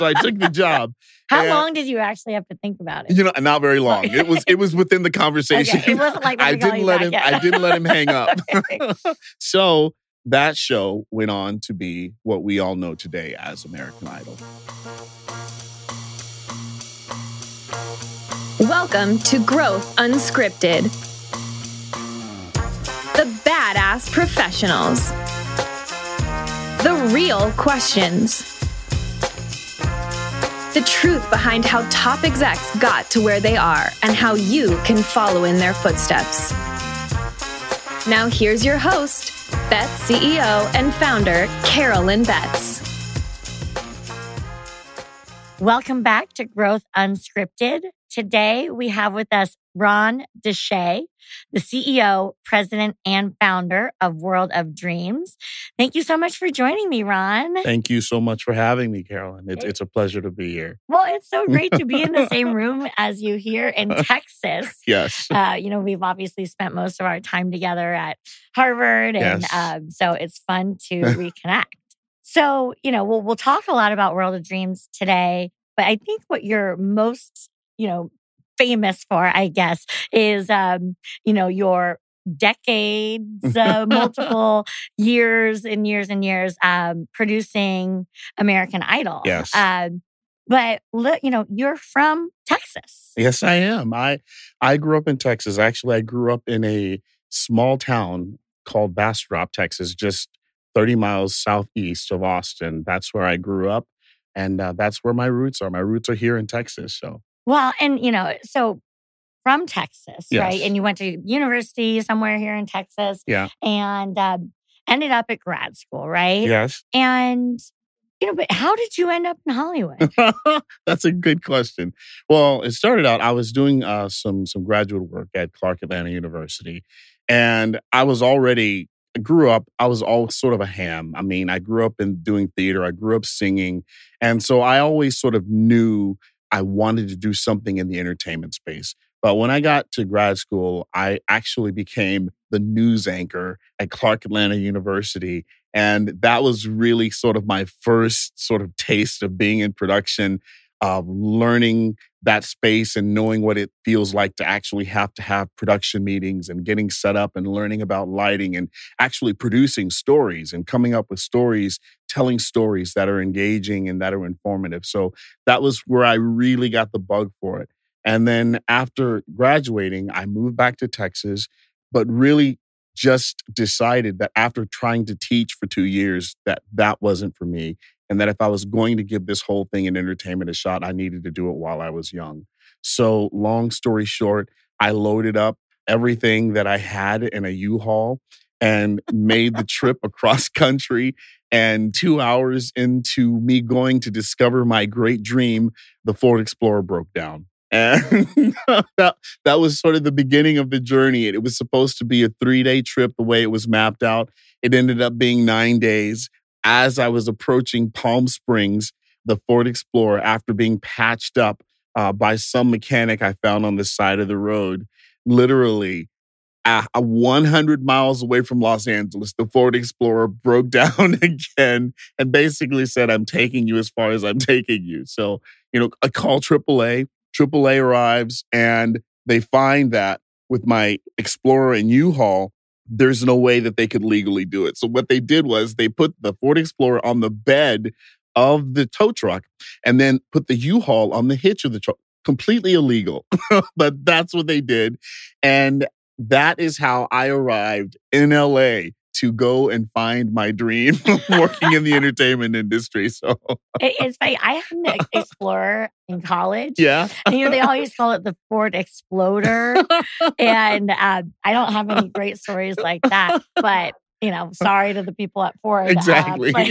so I took the job. How And- long did you actually have to think about it? You know, not very long. It was it was within the conversation. Okay, it wasn't like, I let me call didn't let him. yet. I didn't let him hang up. Okay. so that show went on to be what we all know today as American Idol. Welcome to Growth Unscripted. The Badass Professionals. The Real Questions. The truth behind how top execs got to where they are and how you can follow in their footsteps. Now, here's your host, Betts CEO and founder, Carolyn Betts. Welcome back to Growth Unscripted. Today we have with us Ron DeShay, the CEO, president, and founder of World of Dreams. Thank you so much for joining me, Ron. Thank you so much for having me, Carolyn. It's, it's a pleasure to be here. Well, it's so great to be in the same room as you here in Texas. Yes. Uh, you know, we've obviously spent most of our time together at Harvard, and Yes. um, so it's fun to reconnect. So, you know, we'll we'll talk a lot about World of Dreams today, but I think what you're most, you know, famous for, I guess, is um, you know, your decades, uh, multiple years and years and years um, producing American Idol. Yes. Um, but look, you know, you're from Texas. Yes, I am. I I grew up in Texas. Actually, I grew up in a small town called Bastrop, Texas, just 30 miles southeast of Austin. That's where I grew up. And uh, that's where my roots are. My roots are here in Texas. So, Well, and you know, so from Texas, right? And you went to university somewhere here in Texas. Yeah. And um, ended up at grad school, right? yes. And you know, but how did you end up in Hollywood? That's a good question. Well, it started out I was doing uh, some some graduate work at Clark Atlanta University, and I was already I grew up. I was all sort of a ham. I mean, I grew up in doing theater. I grew up singing, and so I always sort of knew I wanted to do something in the entertainment space. But when I got to grad school, I actually became the news anchor at Clark Atlanta University. And that was really sort of my first sort of taste of being in production, of learning that space and knowing what it feels like to actually have to have production meetings and getting set up and learning about lighting and actually producing stories and coming up with stories, telling stories that are engaging and that are informative. So that was where I really got the bug for it. And then after graduating, I moved back to Texas, but really just decided that after trying to teach for two years, that that wasn't for me. And that if I was going to give this whole thing in entertainment a shot, I needed to do it while I was young. So, long story short, I loaded up everything that I had in a U Haul and made the trip across country. And two hours into me going to discover my great dream, the Ford Explorer broke down. And that, that was sort of the beginning of the journey. It was supposed to be a three day trip the way it was mapped out. It ended up being nine days. As I was approaching Palm Springs, the Ford Explorer, after being patched up uh, by some mechanic I found on the side of the road, literally a, a 100 miles away from Los Angeles, the Ford Explorer broke down again and basically said, I'm taking you as far as I'm taking you. So, you know, I call AAA. AAA arrives and they find that with my Explorer and U-Haul, there's no way that they could legally do it. So what they did was they put the Ford Explorer on the bed of the tow truck and then put the U-Haul on the hitch of the truck. Completely illegal, but that's what they did. And that is how I arrived in LA to go and find my dream working in the entertainment industry. So, it's funny. I had an Explorer in college. yeah. And, you know, they always call it the Ford Exploder. and uh, I don't have any great stories like that. But, you know, sorry to the people at Ford. uh, Exactly. but,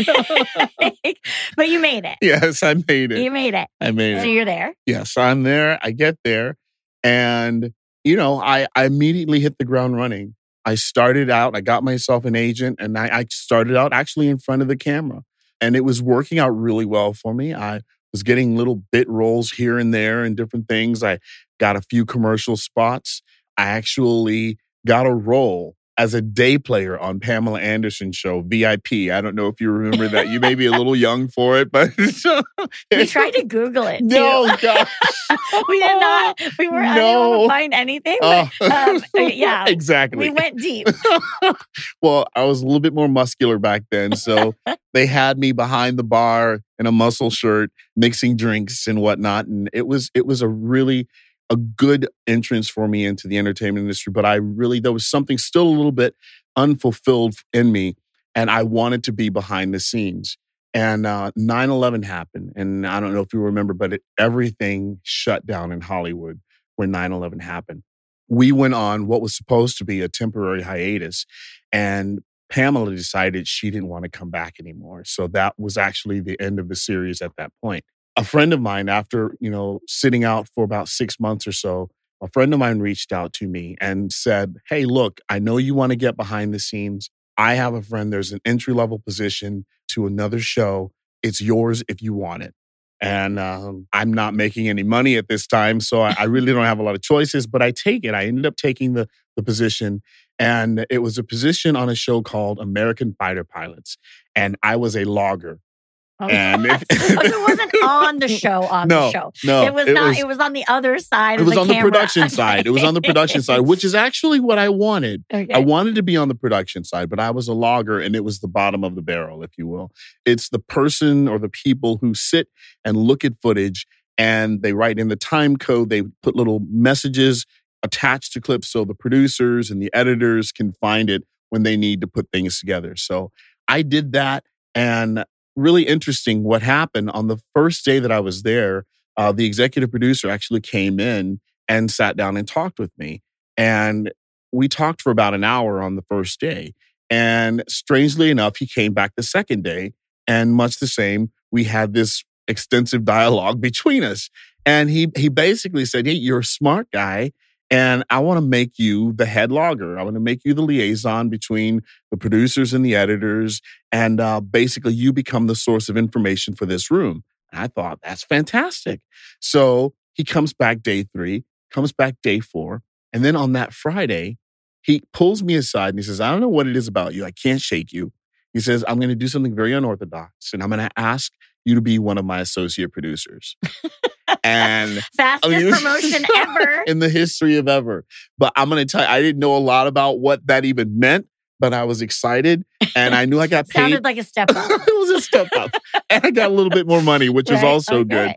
but you made it. Yes, I made it. You made it. I made So it. So you're there. Yes, I'm there. I get there. And, you know, I, I immediately hit the ground running. I started out, I got myself an agent, and I, I started out actually in front of the camera. And it was working out really well for me. I was getting little bit roles here and there and different things. I got a few commercial spots. I actually got a role as a day player on Pamela Anderson's show, VIP. I don't know if you remember that. You may be a little young for it, but we tried to Google it. Too. No, gosh. we did not. We were No. unable to find anything. But, Oh. um, yeah, exactly. we went deep. well, I was a little bit more muscular back then. So they had me behind the bar in a muscle shirt, mixing drinks and whatnot. And it was it was a really a good entrance for me into the entertainment industry. But I really there was something still a little bit unfulfilled in me. And I wanted to be behind the scenes. And uh, 9-11 happened. And I don't know if you remember, but it, everything shut down in Hollywood when 9-11 happened. We went on what was supposed to be a temporary hiatus. And Pamela decided she didn't want to come back anymore. So that was actually the end of the series at that point. A friend of mine, after, you know, sitting out for about six months or so, a friend of mine reached out to me and said, Hey, look, I know you want to get behind the scenes. I have a friend, there's an entry level position to another show. It's yours if you want it. And um, I'm not making any money at this time. So I, I really don't have a lot of choices, but I take it. I ended up taking the, the position. And it was a position on a show called American Fighter Pilots. And I was a logger. Oh. And if- Oh, it wasn't on the show. On No, the show, No, it was not. it was on the other side. it was the on the production side. It was on the production side, which is actually what I wanted. Okay. I wanted to be on the production side, but I was a logger and it was the bottom of the barrel, if you will. It's the person or the people who sit and look at footage and they write in the time code. They put little messages attached to clips so the producers and the editors can find it when they need to put things together. So I did that. And really interesting what happened on the first day that I was there. Uh, the executive producer actually came in and sat down and talked with me. And we talked for about an hour on the first day. And strangely enough, he came back the second day. And much the same, we had this extensive dialogue between us. And he he basically said, Hey, you're a smart guy. And I want to make you the head logger. I want to make you the liaison between the producers and the editors. And uh, basically, you become the source of information for this room. And I thought, that's fantastic. So he comes back day three, comes back day four. And then on that Friday, he pulls me aside and he says, I don't know what it is about you. I can't shake you. He says, I'm going to do something very unorthodox and I'm going to ask you to be one of my associate producers. and Fastest oh, I mean- promotion ever. in the history of ever. But I'm going to tell you, I didn't know a lot about what that even meant, but I was excited and I knew I got paid. It sounded like a step up. it was a step up. and I got a little bit more money, which was Right, also good.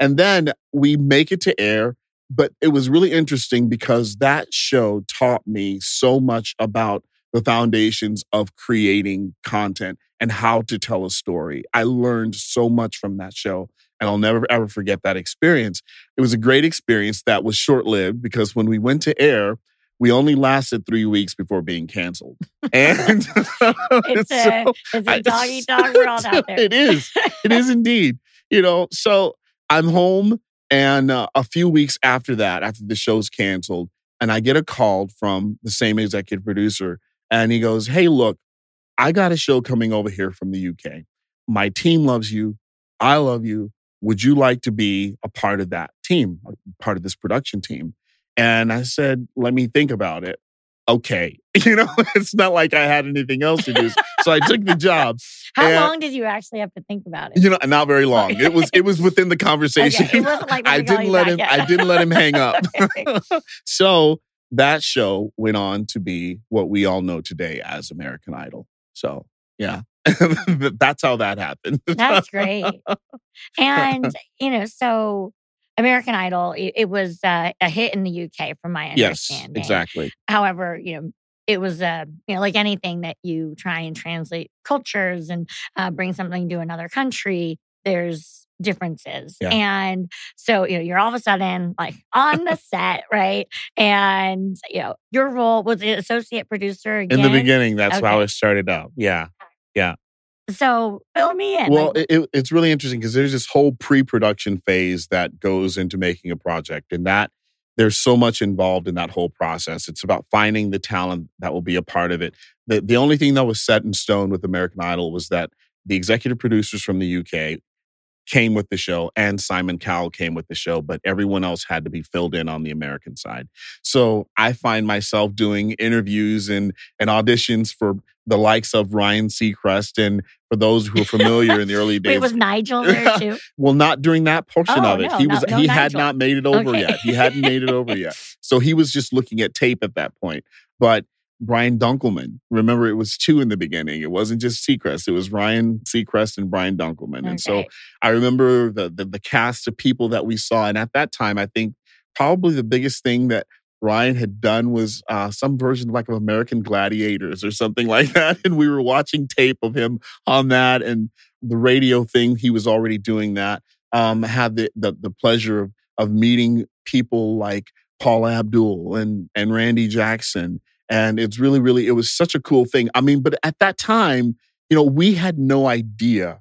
And then we make it to air. But it was really interesting because that show taught me so much about the foundations of creating content and how to tell a story. I learned so much from that show, and I'll never ever forget that experience. It was a great experience that was short lived because when we went to air, we only lasted three weeks before being canceled. And It's so- a it's a I- dog dog world out there. it is. It is indeed. You know, so I'm home, and uh, a few weeks after that, after the show's canceled, and I get a call from the same executive producer, and he goes, "Hey, look, I got a show coming over here from the UK. My team loves you. I love you. Would you like to be a part of that team, part of this production team?" And I said, "Let me think about it." Okay, you know, it's not like I had anything else to do, so I took the job. How And- long did you actually have to think about it? You know, not very long. It was it was within the conversation. Okay, it wasn't like, I didn't let him. yet. I didn't let him hang up. So that show went on to be what we all know today as American Idol. So yeah, that's how that happened. That's great. And, you know, so American Idol, it, it was uh, a hit in the UK, from my understanding. yes, exactly. However, you know, it was, uh, you know, like anything that you try and translate cultures and uh, bring something to another country, there's differences. Yeah. And so, you know, you're all of a sudden like on the set, right? And, you know, your role was the associate producer again. In the beginning, that's how it started out. Yeah. So fill me in. Well, like, it- it's really interesting because there's this whole pre-production phase that goes into making a project, and that there's so much involved in that whole process. It's about finding the talent that will be a part of it. The the only thing that was set in stone with American Idol was that the executive producers from the UK came with the show and Simon Cowell came with the show, but everyone else had to be filled in on the American side. So I find myself doing interviews and, and auditions for the likes of Ryan Seacrest. And for those who are familiar in the early days. Wait, was Nigel there too? well, not during that portion Oh, of it. no, he was no he had not made it over Okay. yet. He hadn't made it over yet. So he was just looking at tape at that point. But Brian Dunkleman, remember it was two in the beginning. It wasn't just Seacrest. It was Ryan Seacrest and Brian Dunkleman. And so I remember the, the the cast of people that we saw, and at that time, I think probably the biggest thing that Ryan had done was uh, some version like of American Gladiators or something like that, and we were watching tape of him on that, and the radio thing. He was already doing that. Um, had the, the the pleasure of of meeting people like Paula Abdul and and Randy Jackson, and it's really really it was such a cool thing. I mean, but at that time, you know, we had no idea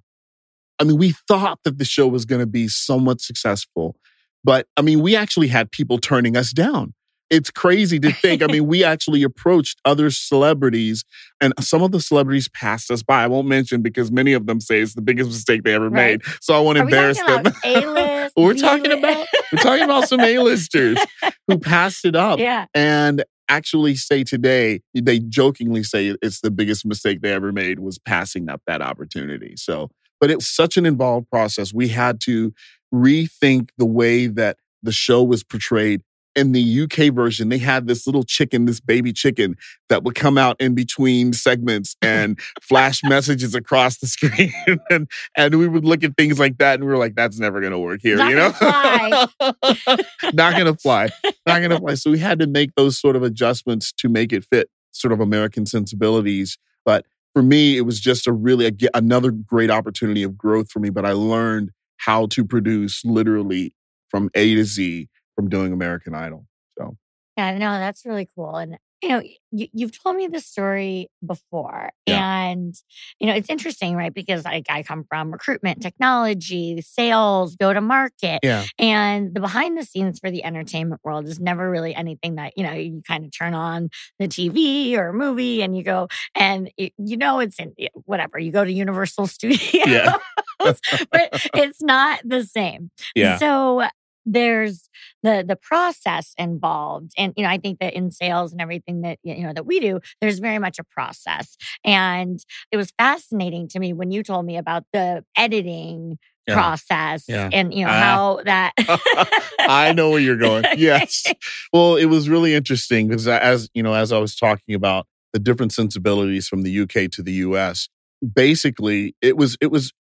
I mean, we thought that the show was going to be somewhat successful, but I mean, we actually had people turning us down. It's crazy to think. I mean, we actually approached other celebrities, and some of the celebrities passed us by. I won't mention because many of them say it's the biggest mistake they ever Right. made. So I won't Are we embarrass talking them. A-list? we're talking about we're talking about some A-listers who passed it up yeah. and actually say today they jokingly say it's the biggest mistake they ever made was passing up that opportunity. So but it was such an involved process. We had to rethink the way that the show was portrayed in the UK version, they had this little chicken, this baby chicken that would come out in between segments and flash messages across the screen. and, and we would look at things like that and we were like, that's never going to work here, Not you know? gonna Not going to fly. Not going to fly. So we had to make those sort of adjustments to make it fit sort of American sensibilities. But for me, it was just a really, again, another great opportunity of growth for me. But I learned how to produce literally from A to Z from doing American Idol. So Yeah, no, that's really cool. And you know, you, you've told me this story before, and you know, it's interesting, right? Because I, I come from recruitment, technology, sales, go to market, yeah, and the behind the scenes for the entertainment world is never really anything that you know you kind of turn on the TV or movie and you go and it, you know it's in whatever you go to Universal Studios, Yeah. but it's not the same. yeah, So there's the the process involved and you know i think that in sales and everything that you know that we do there's very much a process and it was fascinating to me when you told me about the editing Yeah. process Yeah. and you know Ah. how that I know where you're going. Yes. Well, it was really interesting because as you know, as I was talking about the different sensibilities from the UK to the US, basically it was it was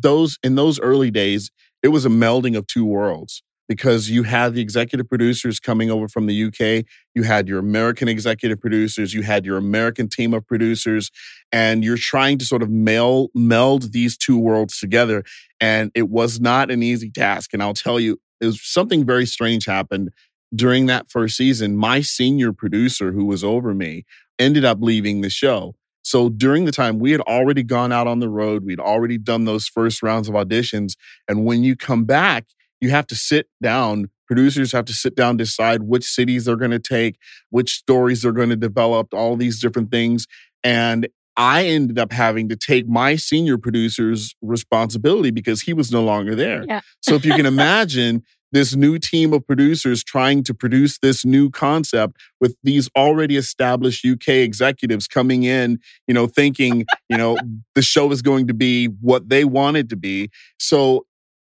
those in those early days, it was a melding of two worlds because you had the executive producers coming over from the UK, you had your American executive producers, you had your American team of producers, and you're trying to sort of meld meld these two worlds together. And it was not an easy task. And I'll tell you, it was something very strange happened during that first season. My senior producer, who was over me, ended up leaving the show. So during the time we had already gone out on the road, we'd already done those first rounds of auditions. And when you come back, you have to sit down. Producers have to sit down, decide which cities they're going to take, which stories they're going to develop, all these different things. And I ended up having to take my senior producer's responsibility because he was no longer there. Yeah. So if you can imagine this new team of producers trying to produce this new concept with these already established UK executives coming in, you know, thinking, you know, the show is going to be what they want it to be. So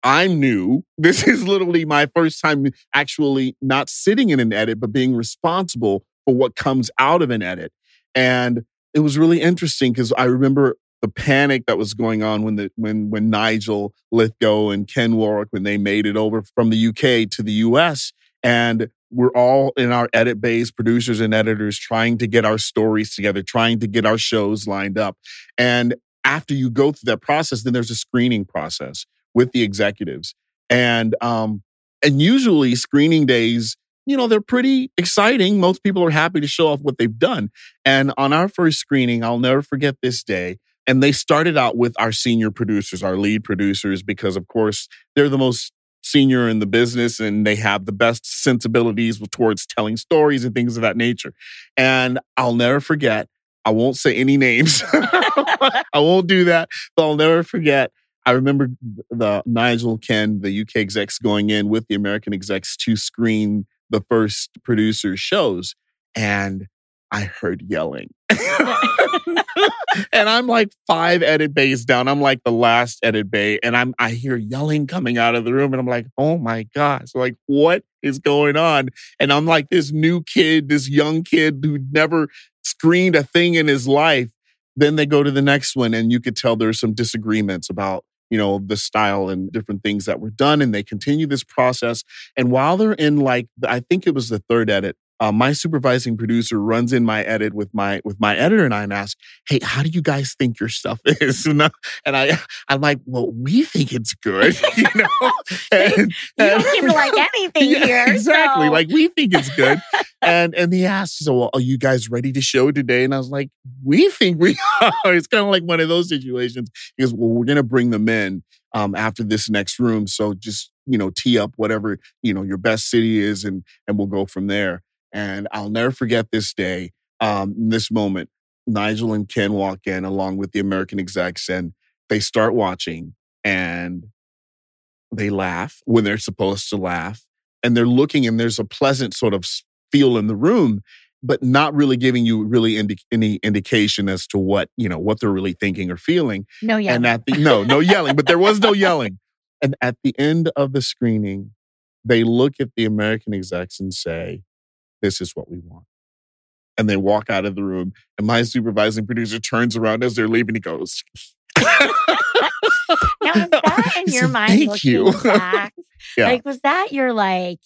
I'm new. This is literally my first time actually not sitting in an edit, but being responsible for what comes out of an edit. And it was really interesting because I remember the panic that was going on when the when when Nigel Lythgoe and Ken Warwick when they made it over from the UK to the US and we're all in our edit base producers and editors trying to get our stories together trying to get our shows lined up and after you go through that process then there's a screening process with the executives and um and usually screening days you know they're pretty exciting most people are happy to show off what they've done and on our first screening i'll never forget this day and they started out with our senior producers, our lead producers, because of course they're the most senior in the business and they have the best sensibilities towards telling stories and things of that nature. And I'll never forget, I won't say any names. I won't do that, but I'll never forget. I remember the Nigel Ken, the UK execs going in with the American execs to screen the first producer's shows. And I heard yelling. and I'm like five edit bays down. I'm like the last edit bay. And I'm I hear yelling coming out of the room. And I'm like, oh my gosh, like what is going on? And I'm like this new kid, this young kid who never screened a thing in his life. Then they go to the next one, and you could tell there's some disagreements about you know the style and different things that were done and they continue this process. And while they're in like i think it was the third edit uh, my supervising producer runs in my edit with my with my editor and I and asks, "Hey, how do you guys think your stuff is?" and I I'm like, "Well, we think it's good, you know." And, you don't seem to like anything yeah, here, exactly. So. Like we think it's good, and and he asks, "So, well, are you guys ready to show today?" And I was like, "We think we are." It's kind of like one of those situations. He goes, "Well, we're gonna bring them in." Um, after this next room, so just you know, tee up whatever you know your best city is, and and we'll go from there. And I'll never forget this day, um, this moment. Nigel and Ken walk in along with the American execs and they start watching and they laugh when they're supposed to laugh. And they're looking and there's a pleasant sort of feel in the room, but not really giving you really indi- any indication as to what, you know, what they're really thinking or feeling. No yelling. And at the, no, no yelling, but there was no yelling. And at the end of the screening, they look at the American execs and say, this is what we want. And they walk out of the room, and my supervising producer turns around as they're leaving. He goes, now, was that in your mind Thank you. back? Yeah. Like, was that your like?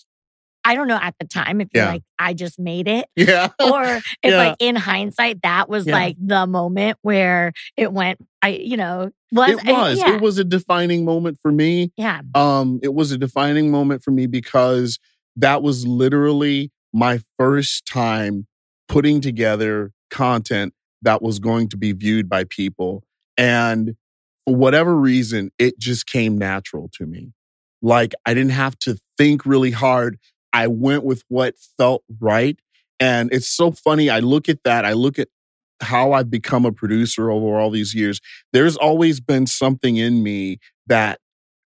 I don't know at the time if you're Yeah. like, I just made it, yeah. or if Yeah. like in hindsight that was Yeah. like the moment where it went. I, you know, was It was. It was a defining moment for me. yeah, Um, it was a defining moment for me because that was literally my first time putting together content that was going to be viewed by people. And for whatever reason, it just came natural to me. Like I didn't have to think really hard. I went with what felt right. And it's so funny. I look at that. I look at how I've become a producer over all these years. There's always been something in me that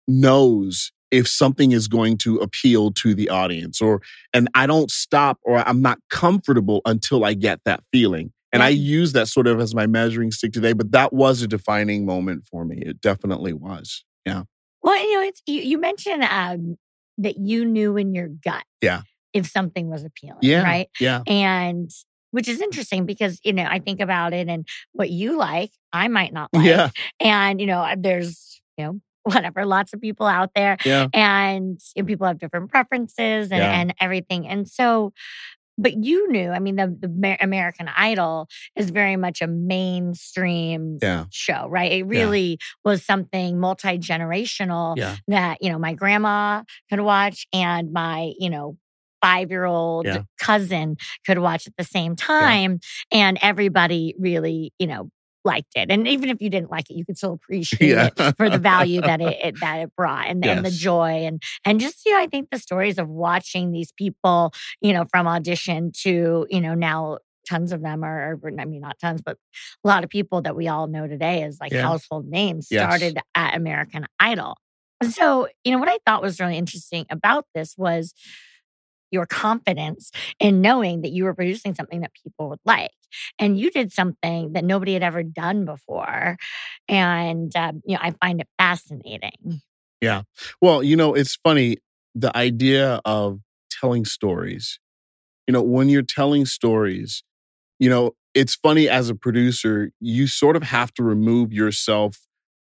knows if something is going to appeal to the audience or and I don't stop or I'm not comfortable until I get that feeling. And I use that sort of as my measuring stick today, but that was a defining moment for me. It definitely was. Yeah. Well, you know, it's you, you mentioned um, that you knew in your gut, Yeah. if something was appealing, Yeah. right? Yeah. And which is interesting because you know I think about it and what you like, I might not like, Yeah. and you know there's you know whatever lots of people out there, Yeah. and, and people have different preferences and, Yeah. and everything, and so. But you knew, I mean, the, the American Idol is very much a mainstream Yeah. show, right? It really was something multi generational that, you know, my grandma could watch and my, you know, five year old cousin could watch at the same time. And everybody really, you know, liked it. And even if you didn't like it, you could still appreciate Yeah. it for the value that it, it that it brought and, and the joy and and just you know, I think the stories of watching these people, you know, from audition to, you know, now tons of them are, are I mean not tons, but a lot of people that we all know today as like Yeah. household names Yes. started at American Idol. So, you know, what I thought was really interesting about this was your confidence in knowing that you were producing something that people would like. And you did something that nobody had ever done before. And, um, you know, I find it fascinating. Yeah. Well, you know, it's funny the idea of telling stories. You know, when you're telling stories, you know, it's funny as a producer, you sort of have to remove yourself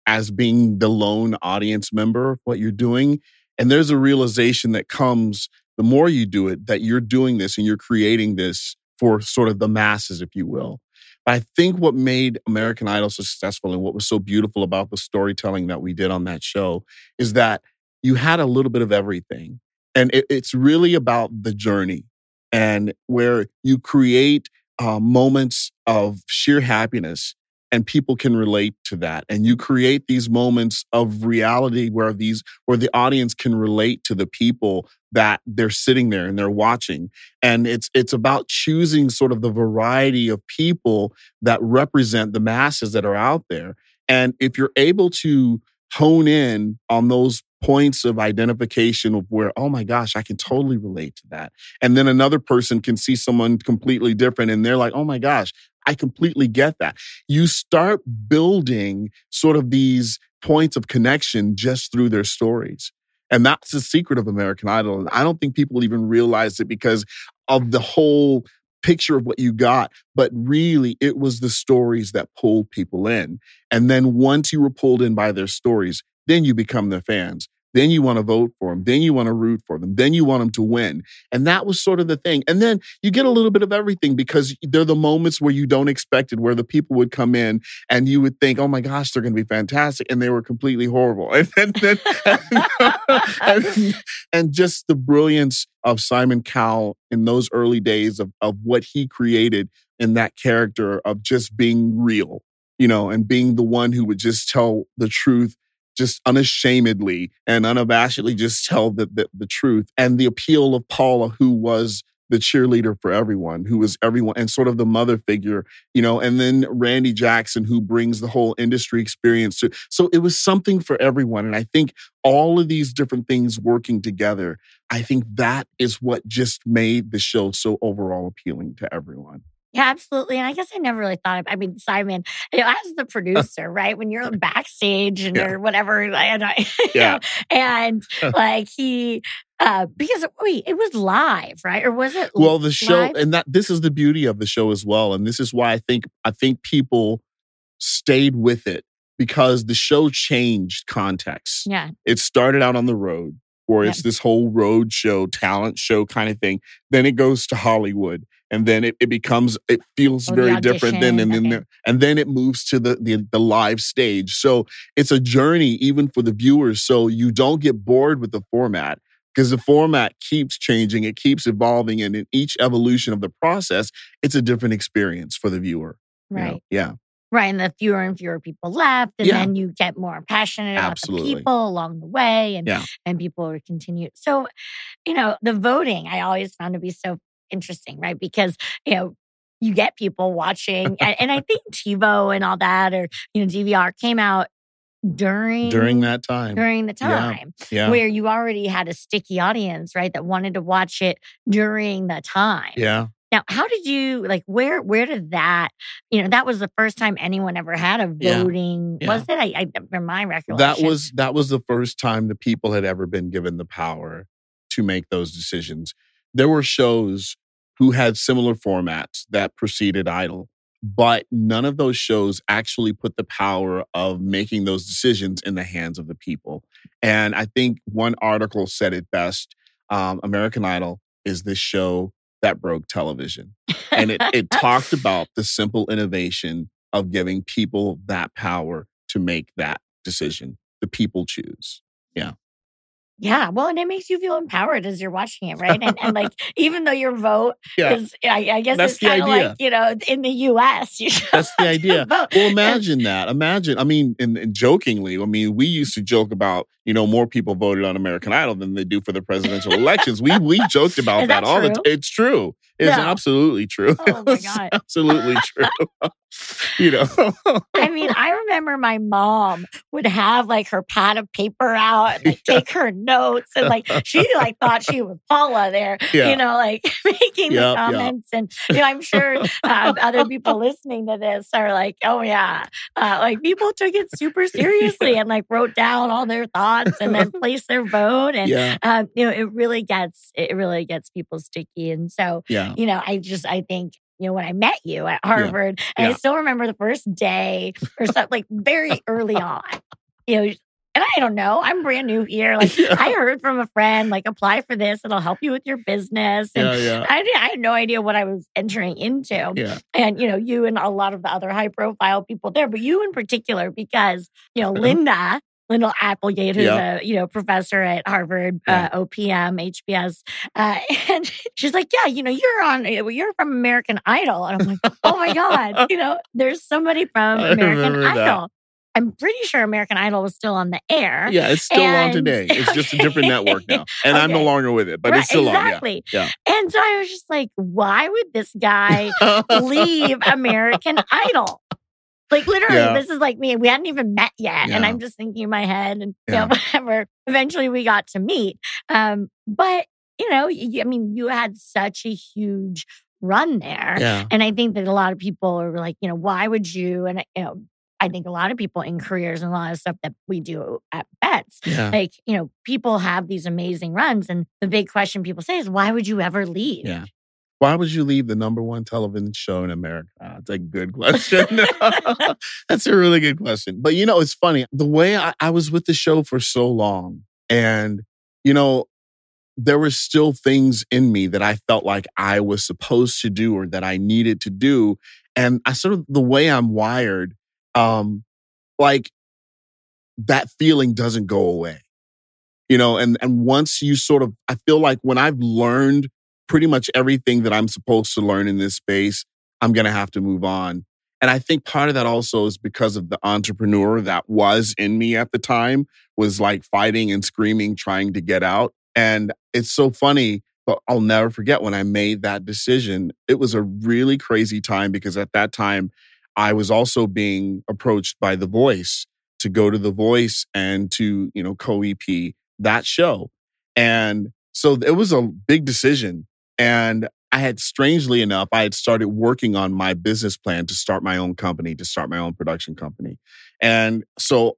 as being the lone audience member of what you're doing. And there's a realization that comes the more you do it that you're doing this and you're creating this for sort of the masses, if you will. But I think what made American Idol so successful and what was so beautiful about the storytelling that we did on that show is that you had a little bit of everything. And it, it's really about the journey and where you create uh, moments of sheer happiness and people can relate to that. And you create these moments of reality where these where the audience can relate to the people that they're sitting there and they're watching. And it's it's about choosing sort of the variety of people that represent the masses that are out there. And if you're able to hone in on those points of identification of where, oh my gosh, I can totally relate to that. And then another person can see someone completely different and they're like, oh my gosh, I completely get that. You start building sort of these points of connection just through their stories. And that's the secret of American Idol. And I don't think people even realize it because of the whole picture of what you got, but really it was the stories that pulled people in. And then once you were pulled in by their stories, then you become their fans. Then you want to vote for them. Then you want to root for them. Then you want them to win. And that was sort of the thing. And then you get a little bit of everything because they're the moments where you don't expect it, where the people would come in and you would think, oh my gosh, they're going to be fantastic. And they were completely horrible. And, then, and, and, just the brilliance of Simon Cowell in those early days of, of what he created in that character of just being real, you know, and being the one who would just tell the truth just unashamedly and unabashedly just tell the, the, the truth. And the appeal of Paula, who was the cheerleader for everyone, who was everyone and sort of the mother figure, you know, and then Randy Jackson, who brings the whole industry experience to. So it was something for everyone. And I think all of these different things working together, I think that is what just made the show so overall appealing to everyone. Yeah, absolutely. And I guess I never really thought of, I mean, Simon, you know, as the producer, right? When you're backstage and yeah. or whatever, and I, yeah. Know, and like he, uh, because wait, it was live, right? Or was it? Well, the show, live? and that this is the beauty of the show as well, and this is why I think I think people stayed with it because the show changed context. Yeah, it started out on the road, where it's this whole road show, talent show kind of thing. Then it goes to Hollywood, and then it, it becomes it feels oh, very different. Then and okay. then and then it moves to the, the the live stage. So it's a journey even for the viewers. So you don't get bored with the format because the format keeps changing, it keeps evolving, and in each evolution of the process, it's a different experience for the viewer. Right. You know? Yeah. Right. And the fewer and fewer people left. And yeah. then you get more passionate about the people along the way and, yeah. and people continue. So, you know, the voting I always found to be so interesting, right? Because, you know, you get people watching and, and I think TiVo and all that or, you know, DVR came out during during that time during the time yeah, yeah. where you already had a sticky audience right that wanted to watch it during the time yeah now, how did you like where where did that, you know, that was the first time anyone ever had a voting, yeah. was it? I, I from my recollection. That was that was the first time the people had ever been given the power to make those decisions. There were shows who had similar formats that preceded Idol, but none of those shows actually put the power of making those decisions in the hands of the people. And I think one article said it best um, American Idol is this show that broke television. And it, it talked about the simple innovation of giving people that power to make that decision. The people choose. Yeah. Yeah, well, and it makes you feel empowered as you're watching it, right? And, and like, even though your vote yeah. is, I, I guess That's it's kind of like, you know, in the U.S., you That's the idea. Well, imagine that. Imagine, I mean, and, and, jokingly, I mean, we used to joke about, you know, more people voted on American Idol than they do for the presidential elections. We we joked about that, that all the time. It's true. It's no. absolutely true. Oh my god, absolutely true. you know. I mean, I remember my mom would have like her pad of paper out and like, yeah. take her notes, and like she like thought she was Paula there. Yeah. You know, like making yep, the comments, yep. and you know, I'm sure um, other people listening to this are like, oh yeah, uh, like people took it super seriously and like wrote down all their thoughts and then placed their vote, and yeah. um, you know, it really gets it really gets people sticky, and so yeah you know, I just, I think, you know, when I met you at Harvard, yeah. and yeah. I still remember the first day or something like very early on, you know, and I don't know, I'm brand new here. Like yeah. I heard from a friend, like apply for this, it'll help you with your business. And yeah, yeah. I, I had no idea what I was entering into. Yeah. And, you know, you and a lot of the other high profile people there, but you in particular, because, you know, uh-huh. Lynda Lynda Applegate, who's yeah. a you know professor at Harvard, yeah. uh, OPM, HBS, uh, and she's like, "Yeah, you know, you're on, eh, you're from American Idol," and I'm like, "Oh my god, you know, there's somebody from American Idol." That. I'm pretty sure American Idol was still on the air. Yeah, it's still and, on today. It's just a different network now. And okay. I'm no longer with it, but right, it's still exactly. on. Yeah. yeah. And so I was just like, why would this guy leave American Idol? Like literally, Yeah. this is like me. We hadn't even met yet, and I'm just thinking in my head, and you Yeah. know, whatever. Eventually, we got to meet. Um, but you know, I mean, you had such a huge run there, Yeah. and I think that a lot of people are like, you know, why would you? And you know, I think a lot of people in careers and a lot of stuff that we do at Betts, Yeah. like you know, people have these amazing runs, and the big question people say is, why would you ever leave? Yeah. Why would you leave the number one television show in America? That's a good question. That's a really good question. But you know, it's funny. The way I, I was with the show for so long, and you know, there were still things in me that I felt like I was supposed to do or that I needed to do. And I sort of the way I'm wired, um, like that feeling doesn't go away. You know, and and once you sort of I feel like when I've learned pretty much everything that I'm supposed to learn in this space, I'm going to have to move on. And I think part of that also is because of the entrepreneur that was in me at the time was like fighting and screaming, trying to get out. And it's so funny, but I'll never forget when I made that decision. It was a really crazy time because at that time, I was also being approached by The Voice to go to The Voice and to, you know, co EP that show. And so it was a big decision. And I had, strangely enough, I had started working on my business plan to start my own company, to start my own production company. And so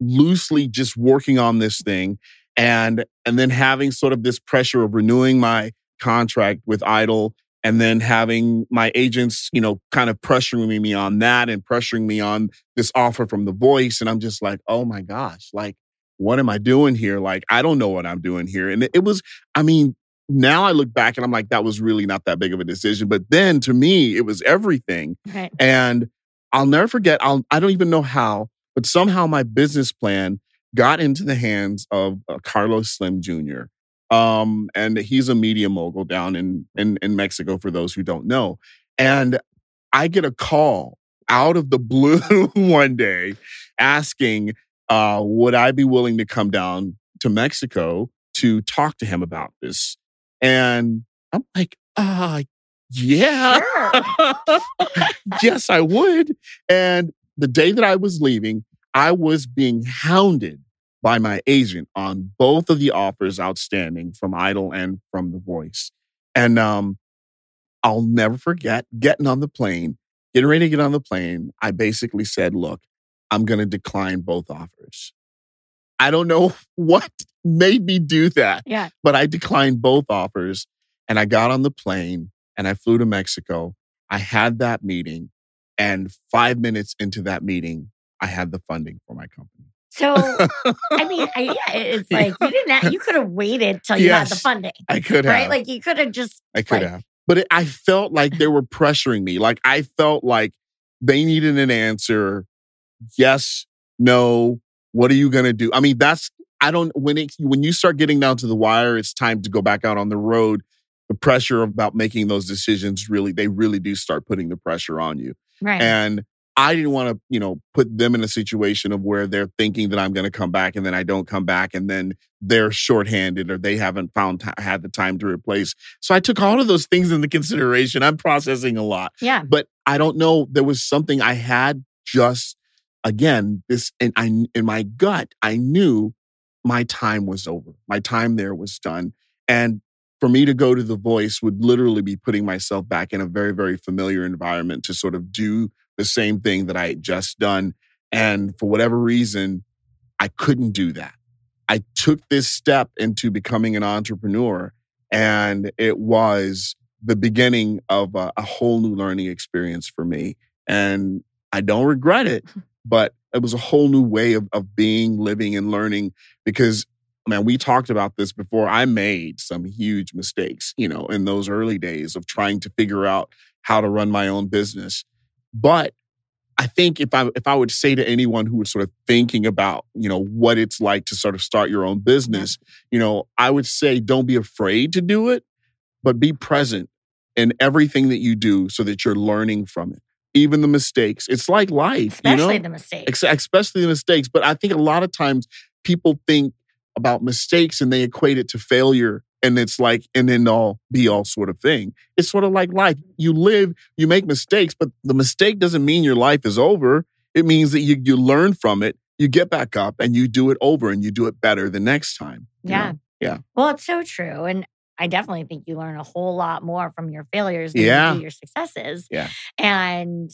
loosely just working on this thing and and then having sort of this pressure of renewing my contract with Idol and then having my agents, you know, kind of pressuring me on that and pressuring me on this offer from The Voice and I'm just like, "Oh my gosh, like what am I doing here? Like I don't know what I'm doing here." And it, was I mean, now I look back and I'm like that was really not that big of a decision, but then to me it was everything. Right. And I'll never forget, I'll, I don't even know how, but somehow my business plan got into the hands of uh, Carlos Slim Jr. Um, and he's a media mogul down in, in, in Mexico, for those who don't know. And I get a call out of the blue one day asking, uh, would I be willing to come down to Mexico to talk to him about this? And I'm like, uh, yeah. yes, I would. And the day that I was leaving, I was being hounded by my agent on both of the offers outstanding from Idol and from The Voice. And um, I'll never forget getting on the plane, getting ready to get on the plane. I basically said, look, I'm going to decline both offers. I don't know what made me do that, Yeah. but I declined both offers and I got on the plane and I flew to Mexico. I had that meeting. And five minutes into that meeting, I had the funding for my company. So, I mean, I, yeah, it's like you didn't. Have, you could have waited till you had the funding, I could have. right? Like you could have just. I could like- have. But it, I felt like they were pressuring me. Like I felt like they needed an answer. Yes, no. What are you going to do? I mean, that's, I don't, when it, when you start getting down to the wire, it's time to go back out on the road. The pressure about making those decisions really, they really do start putting the pressure on you. Right. And I didn't want to, you know, put them in a situation of where they're thinking that I'm going to come back and then I don't come back and then they're shorthanded or they haven't found t- had the time to replace. So I took all of those things into consideration. I'm processing a lot, yeah. but I don't know. There was something I had just again this, and I in my gut I knew my time was over. My time there was done, and for me to go to the voice would literally be putting myself back in a very very familiar environment to sort of do the same thing that I had just done. And for whatever reason, I couldn't do that. I took this step into becoming an entrepreneur, and it was the beginning of a, a whole new learning experience for me. And I don't regret it, but it was a whole new way of, of being, living, and learning because man, we talked about this before. I made some huge mistakes, you know, in those early days of trying to figure out how to run my own business. But I think if I if I would say to anyone who was sort of thinking about, you know, what it's like to sort of start your own business, you know, I would say don't be afraid to do it, but be present in everything that you do so that you're learning from it. Even the mistakes. It's like life, you Especially know? the mistakes. Ex- especially the mistakes. But I think a lot of times people think about mistakes and they equate it to failure. and it's like an end all be all sort of thing. It's sort of like life. Mm-hmm. You live, you make mistakes, but the mistake doesn't mean your life is over. It means that you you learn from it, you get back up, and you do it over, and you do it better the next time. Yeah. know? Yeah. Well, it's so true. And I definitely think you learn a whole lot more from your failures than Yeah. you do your successes. Yeah. And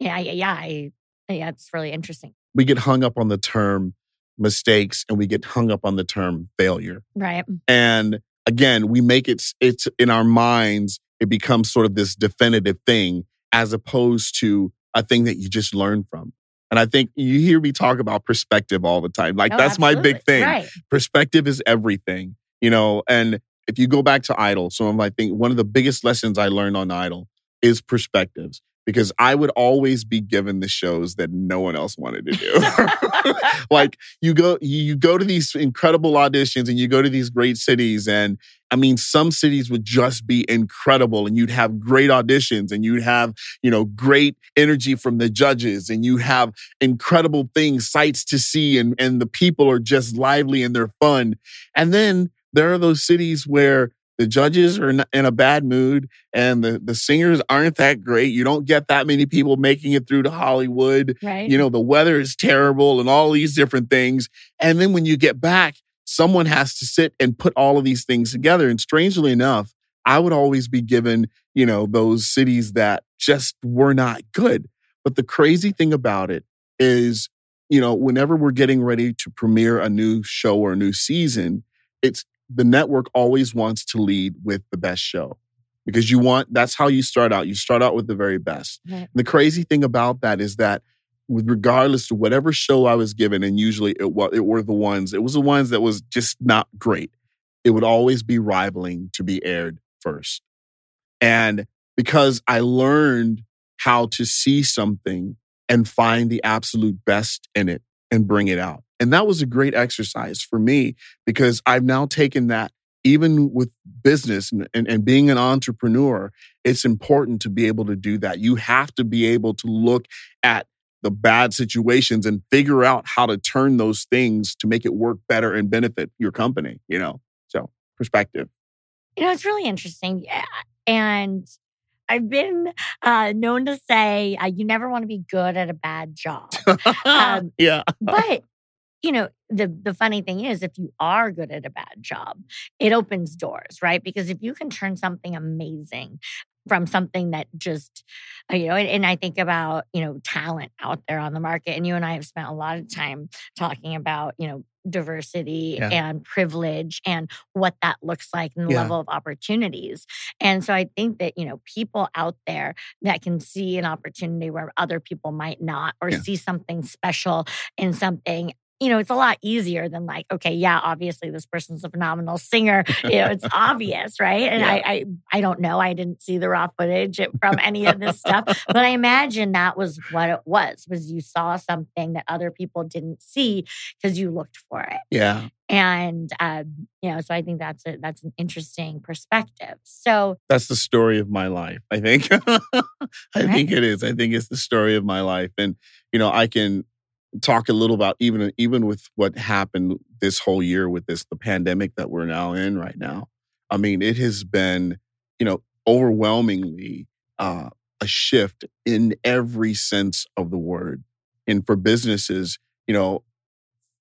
yeah, yeah, yeah, I, yeah, it's really interesting. We get hung up on the term mistakes, and we get hung up on the term failure. Right. And again, we make it, it's in our minds, it becomes sort of this definitive thing as opposed to a thing that you just learn from. And I think you hear me talk about perspective all the time. Like, Oh, that's my big thing. Right. Perspective is everything, you know. And if you go back to Idol, some of my think one of the biggest lessons I learned on Idol is perspectives because I would always be given the shows that no one else wanted to do. like you go you go to these incredible auditions and you go to these great cities and I mean some cities would just be incredible and you'd have great auditions and you'd have, you know, great energy from the judges and you have incredible things sights to see and and the people are just lively and they're fun. And then there are those cities where the judges are in- a bad mood and the, the singers aren't that great. You don't get that many people making it through to Hollywood right. you know the weather is terrible and all these different things and then when you get back someone has to sit and put all of these things together and strangely enough i would always be given you know those cities that just were not good but the crazy thing about it is you know whenever we're getting ready to premiere a new show or a new season it's the network always wants to lead with the best show because you want that's how you start out you start out with the very best Right. the crazy thing about that is that with regardless to whatever show I was given, and usually it was it were the ones, it was the ones that was just not great. It would always be rivaling to be aired first. And because I learned how to see something and find the absolute best in it and bring it out. And that was a great exercise for me because I've now taken that even with business and, and, and being an entrepreneur, it's important to be able to do that. You have to be able to look at the bad situations and figure out how to turn those things to make it work better and benefit your company, you know? So, perspective. You know, it's really interesting. And I've been uh, known to say uh, you never want to be good at a bad job. Um, yeah. but you know the the funny thing is if you are good at a bad job it opens doors right because if you can turn something amazing from something that just uh, you know and, and i think about you know talent out there on the market and you and i have spent a lot of time talking about you know diversity Yeah. and privilege and what that looks like and the Yeah. level of opportunities and so i think that you know people out there that can see an opportunity where other people might not or Yeah. see something special in something you know, it's a lot easier than like, okay, yeah, obviously this person's a phenomenal singer. You know, it's obvious, right? And I, I, I don't know. I didn't see the raw footage from any of this stuff, but I imagine that was what it was. Was you saw something that other people didn't see because you looked for it, Yeah. and um, you know, so I think that's a that's an interesting perspective. So That's the story of my life, I think. I think it is. I think it's the story of my life. And, you know, I can talk a little about even even with what happened this whole year with this the pandemic that we're now in right now. I mean, it has been, you know, overwhelmingly uh, a shift in every sense of the word. And for businesses, you know,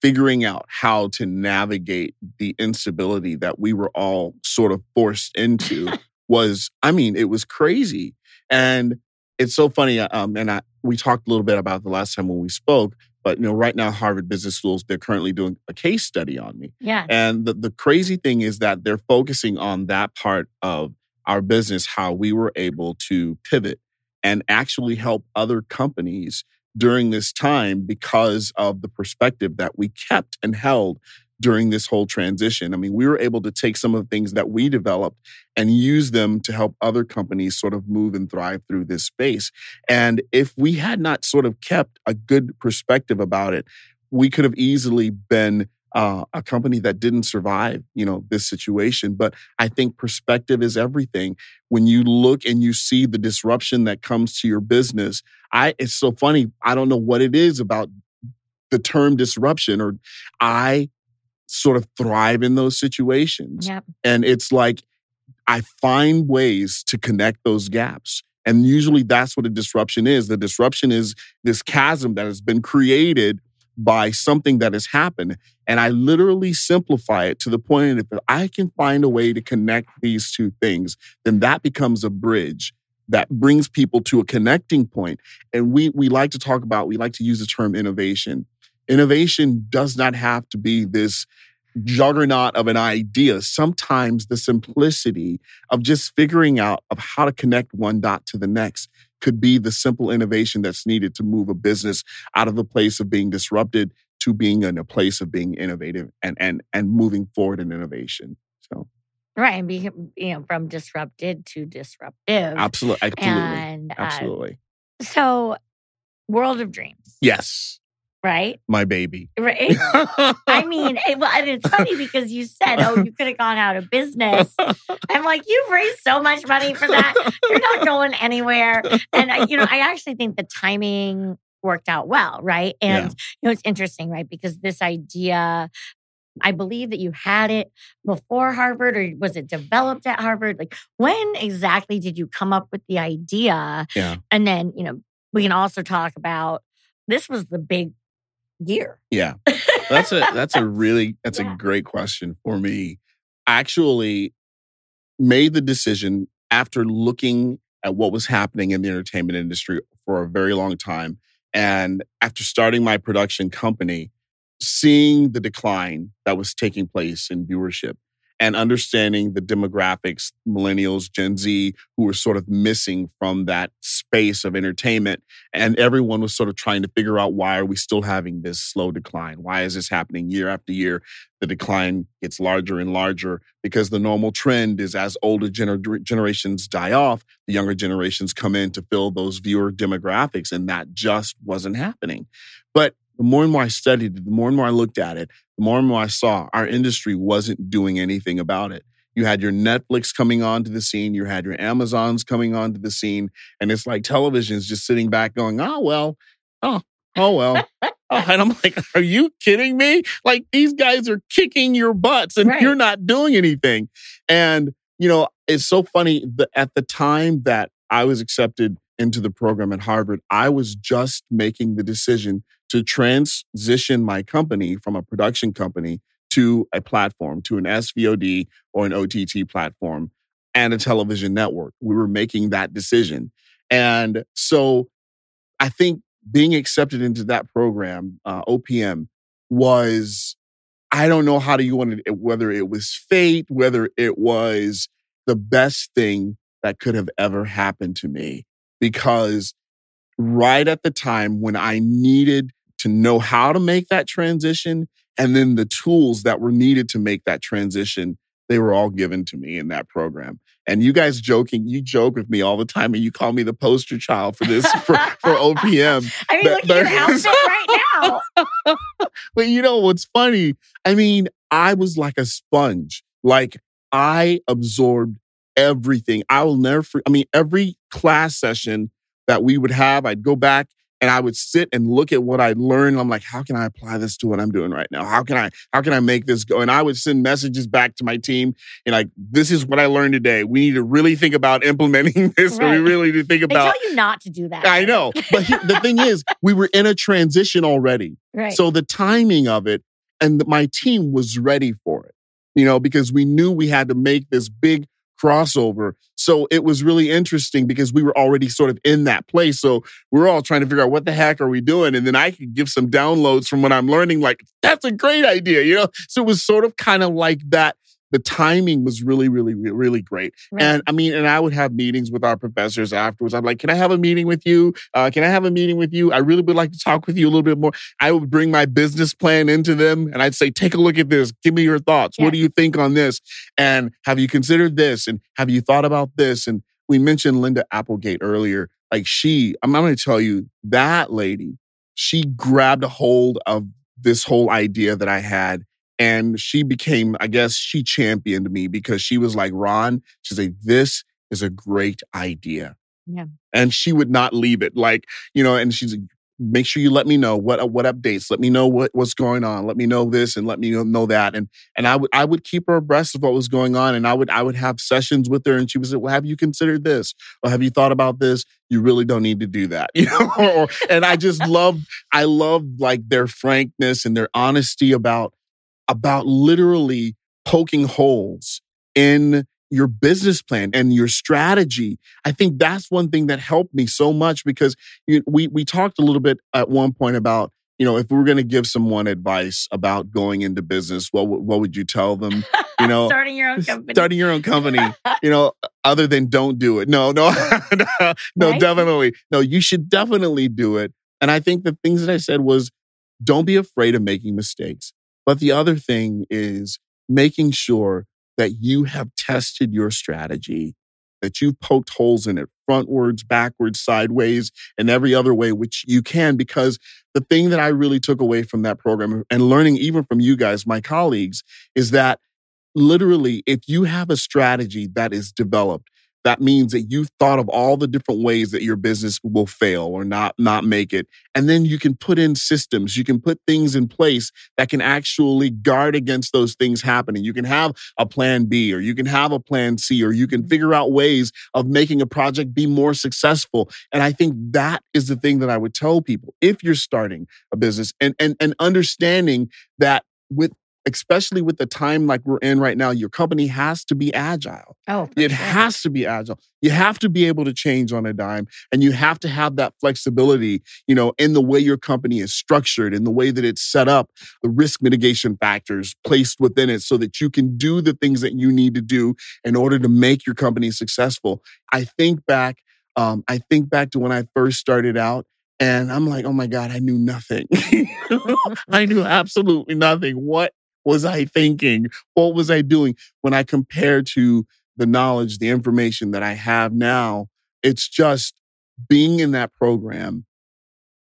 figuring out how to navigate the instability that we were all sort of forced into was, I mean, it was crazy. And it's so funny. Um, and I, we talked a little bit about the last time when we spoke, but you know, right now, Harvard Business Schools, they're currently doing a case study on me. yeah, And the, the crazy thing is that they're focusing on that part of our business, how we were able to pivot and actually help other companies during this time because of the perspective that we kept and held during this whole transition. I mean, we were able to take some of the things that we developed and use them to help other companies sort of move and thrive through this space. And if we had not sort of kept a good perspective about it, we could have easily been uh, a company that didn't survive, you know, this situation. But I think perspective is everything. When you look and you see the disruption that comes to your business, I it's so funny. I don't know what it is about the term disruption, or I sort of thrive in those situations. Yep. And it's like, I find ways to connect those gaps. And usually that's what a disruption is. The disruption is this chasm that has been created by something that has happened. And I literally simplify it to the point that if I can find a way to connect these two things, then that becomes a bridge that brings people to a connecting point. And we we like to talk about, we like to use the term innovation. Innovation does not have to be this juggernaut of an idea. Sometimes the simplicity of just figuring out of how to connect one dot to the next could be the simple innovation that's needed to move a business out of the place of being disrupted to being in a place of being innovative and and and moving forward in innovation. So Right. And be, you know, from disrupted to disruptive. absolutely, absolutely, And uh, absolutely. so, World of Dreams, Yes, right? my baby. Right. I mean, it, well, and it's funny because you said, "Oh, you could have gone out of business." I'm like, "You've raised so much money for that. You're not going anywhere." And I, you know, I actually think the timing worked out well, right? And Yeah. you know, it's interesting, right? Because this idea, I believe that you had it before Harvard, or was it developed at Harvard? Like, when exactly did you come up with the idea? Yeah. And then, you know, we can also talk about this was the big year. Yeah. That's a that's a really that's Yeah. a great question for me. I actually made the decision after looking at what was happening in the entertainment industry for a very long time and after starting my production company seeing the decline that was taking place in viewership and understanding the demographics millennials gen z who were sort of missing from that space of entertainment. And everyone was sort of trying to figure out why are we still having this slow decline? Why is this happening year after year? The decline gets larger and larger because the normal trend is as older gener- generations die off the younger generations come in to fill those viewer demographics and that just wasn't happening. But the more and more i studied it the more and more i looked at it the more and more i saw our industry wasn't doing anything about it you had your Netflix coming onto the scene, you had your Amazons coming onto the scene, and it's like television's just sitting back going, oh, well, oh, oh, well. Oh, and I'm like, are you kidding me? Like these guys are kicking your butts and Right. you're not doing anything. And, you know, it's so funny that at the time that I was accepted into the program at Harvard, I was just making the decision to transition my company from a production company to a platform, to an SVOD or an OTT platform and a television network. We were making that decision. And so I think being accepted into that program, uh, OPM, was, I don't know how do you want it, whether it was fate, whether it was the best thing that could have ever happened to me. Because right at the time when I needed to know how to make that transition and then the tools that were needed to make that transition, they were all given to me in that program. And you guys joking, you joke with me all the time and you call me the poster child for this, for, for OPM. I mean, But- look at your outfit right now. But you know what's funny? I mean, I was like a sponge. Like I absorbed everything. I will never. I mean, every class session that we would have, I'd go back and I would sit and look at what I'd learned. I'm like, how can I apply this to what I'm doing right now? How can I? How can I make this go? And I would send messages back to my team and like, this is what I learned today. We need to really think about implementing this. Or we really need to think about. They tell you not to do that. I know, but he- the thing is, we were in a transition already. Right. So the timing of it and my team was ready for it, you know, because we knew we had to make this big crossover. So it was really interesting because we were already sort of in that place. So we we're all trying to figure out what the heck are we doing? And then I could give some downloads from what I'm learning, like, that's a great idea, you know? So it was sort of kind of like that. The timing was really, really, really, great. Right. And I mean, and I would have meetings with our professors afterwards. I'm like, can I have a meeting with you? Uh, can I have a meeting with you? I really would like to talk with you a little bit more. I would bring my business plan into them and I'd say, take a look at this. Give me your thoughts. Yeah. What do you think on this? And have you considered this? And have you thought about this? And we mentioned Lynda Applegate earlier. Like she, I'm going to tell you, that lady, she grabbed a hold of this whole idea that I had and she became, I guess, she championed me because she was like, Ron, she's like, this is a great idea. Yeah. And she would not leave it. Like, you know, and she's like, make sure you let me know what what updates. Let me know what what's going on. Let me know this and let me know that. And and I would I would keep her abreast of what was going on. And I would I would have sessions with her, and she was say, "Well, have you considered this? Or have you thought about this? You really don't need to do that." You know. and I just love I love like their frankness and their honesty about about literally poking holes in your business plan and your strategy. I think that's one thing that helped me so much because you, we we talked a little bit at one point about you know if we were going to give someone advice about going into business, what what would you tell them? You know, starting your own company. Starting your own company. you know, other than don't do it. No, no, no, right? definitely. No, you should definitely do it. And I think the things that I said was don't be afraid of making mistakes. But the other thing is making sure that you have tested your strategy, that you've poked holes in it frontwards, backwards, sideways, and every other way which you can. Because the thing that I really took away from that program and learning even from you guys, my colleagues, is that literally, if you have a strategy that is developed, that means that you've thought of all the different ways that your business will fail or not not make it. And then you can put in systems. You can put things in place that can actually guard against those things happening. You can have a plan B or you can have a plan C or you can mm-hmm. figure out ways of making a project be more successful. And i think that is the thing that i would tell people. If you're starting a business and and and understanding that with especially with the time like we're in right now, your company has to be agile. Oh, it sure. has to be agile. You have to be able to change on a dime and you have to have that flexibility, you know, in the way your company is structured, in the way that it's set up, the risk mitigation factors placed within it so that you can do the things that you need to do in order to make your company successful. I think back, um, I think back to when I first started out and I'm like, oh my God, I knew nothing. I knew absolutely nothing. What was I thinking? What was I doing? When I compare to the knowledge, the information that I have now, it's just being in that program.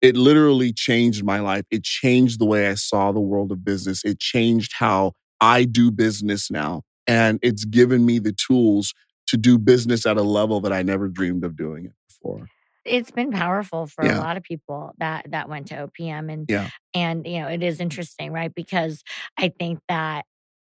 It literally changed my life. It changed the way I saw the world of business. It changed how I do business now. And it's given me the tools to do business at a level that I never dreamed of doing it before it's been powerful for yeah. a lot of people that that went to OPM and yeah. and you know it is interesting right because I think that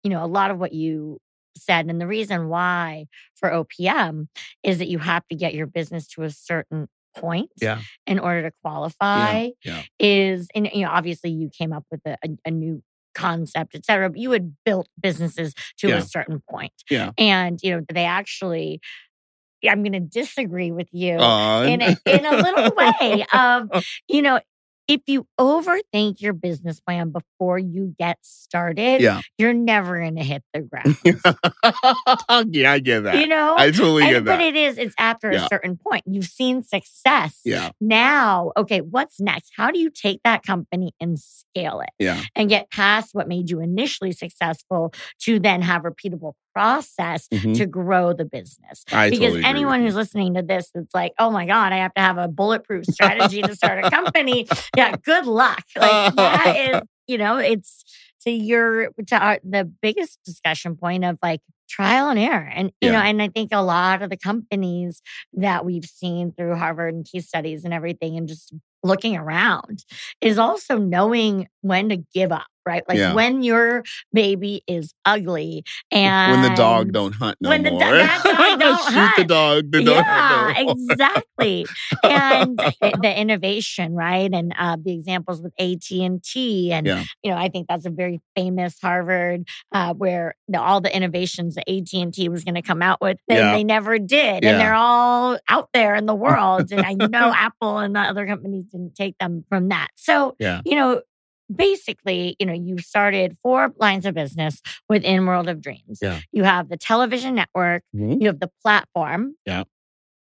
you know a lot of what you said and the reason why for OPM is that you have to get your business to a certain point yeah. in order to qualify yeah. is and you know obviously you came up with a, a, a new concept et cetera but you had built businesses to a certain point yeah and you know they actually I'm going to disagree with you in a, in a little way of, you know, if you overthink your business plan before you get started, yeah. you're never going to hit the ground. yeah, I get that. You know, I totally and, get that. But it is, it's after yeah. a certain point. You've seen success. Yeah. Now, okay, what's next? How do you take that company and scale it? Yeah. And get past what made you initially successful to then have repeatable process mm-hmm. to grow the business. I because totally anyone who's listening to this that's like, oh my God, I have to have a bulletproof strategy to start a company. Yeah, good luck. Like that is, you know, it's to your to our, the biggest discussion point of like trial and error. And, you yeah. know, and I think a lot of the companies that we've seen through Harvard and case studies and everything and just looking around is also knowing when to give up right? Like yeah. when your baby is ugly and when the dog don't hunt no when more. the dog don't Shoot hunt. the dog. The dog yeah, no exactly. and the, the, innovation, right? And uh, the examples with AT and T, and you know, I think that's a very famous Harvard uh, where the, all the innovations that AT and T was going to come out with, they, yeah. they never did, and they're all out there in the world. and I know Apple and the other companies didn't take them from that. So, yeah. you know, basically, you know, you started four lines of business within World of Dreams. Yeah. You have the television network, mm-hmm. you have the platform. Yeah.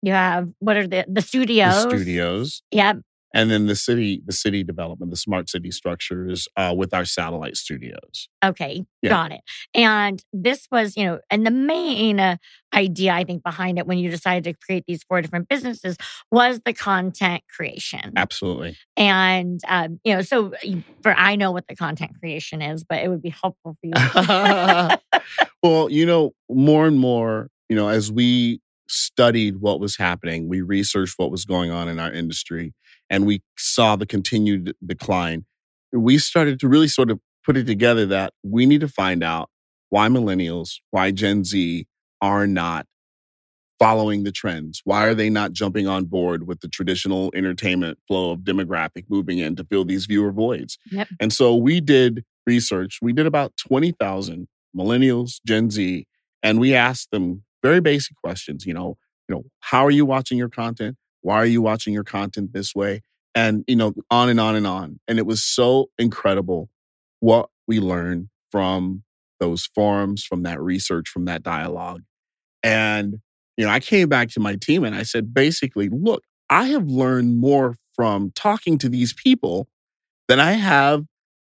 You have what are the the studios? The studios. Yeah and then the city the city development the smart city structures uh, with our satellite studios. Okay yeah. got it. And this was you know and the main uh, idea i think behind it when you decided to create these four different businesses was the content creation. Absolutely. And um, you know so for i know what the content creation is but it would be helpful for you well you know more and more you know as we studied what was happening we researched what was going on in our industry and we saw the continued decline, we started to really sort of put it together that we need to find out why millennials, why Gen Z are not following the trends? Why are they not jumping on board with the traditional entertainment flow of demographic moving in to fill these viewer voids? Yep. And so we did research. We did about 20,000 millennials, Gen Z, and we asked them very basic questions, you know, you know, how are you watching your content? Why are you watching your content this way? And, you know, on and on and on. And it was so incredible what we learned from those forums, from that research, from that dialogue. And you know, I came back to my team and I said, basically, look, I have learned more from talking to these people than I have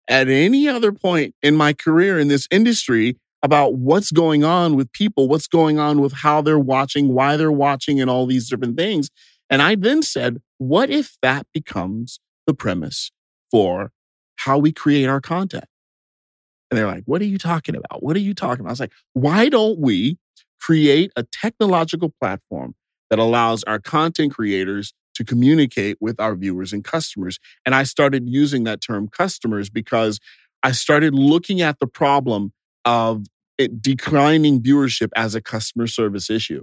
at any other point in my career in this industry about what's going on with people, what's going on with how they're watching, why they're watching, and all these different things. And I then said, what if that becomes the premise for how we create our content? And they're like, what are you talking about? What are you talking about? I was like, why don't we create a technological platform that allows our content creators to communicate with our viewers and customers. And I started using that term customers because I started looking at the problem of it declining viewership as a customer service issue.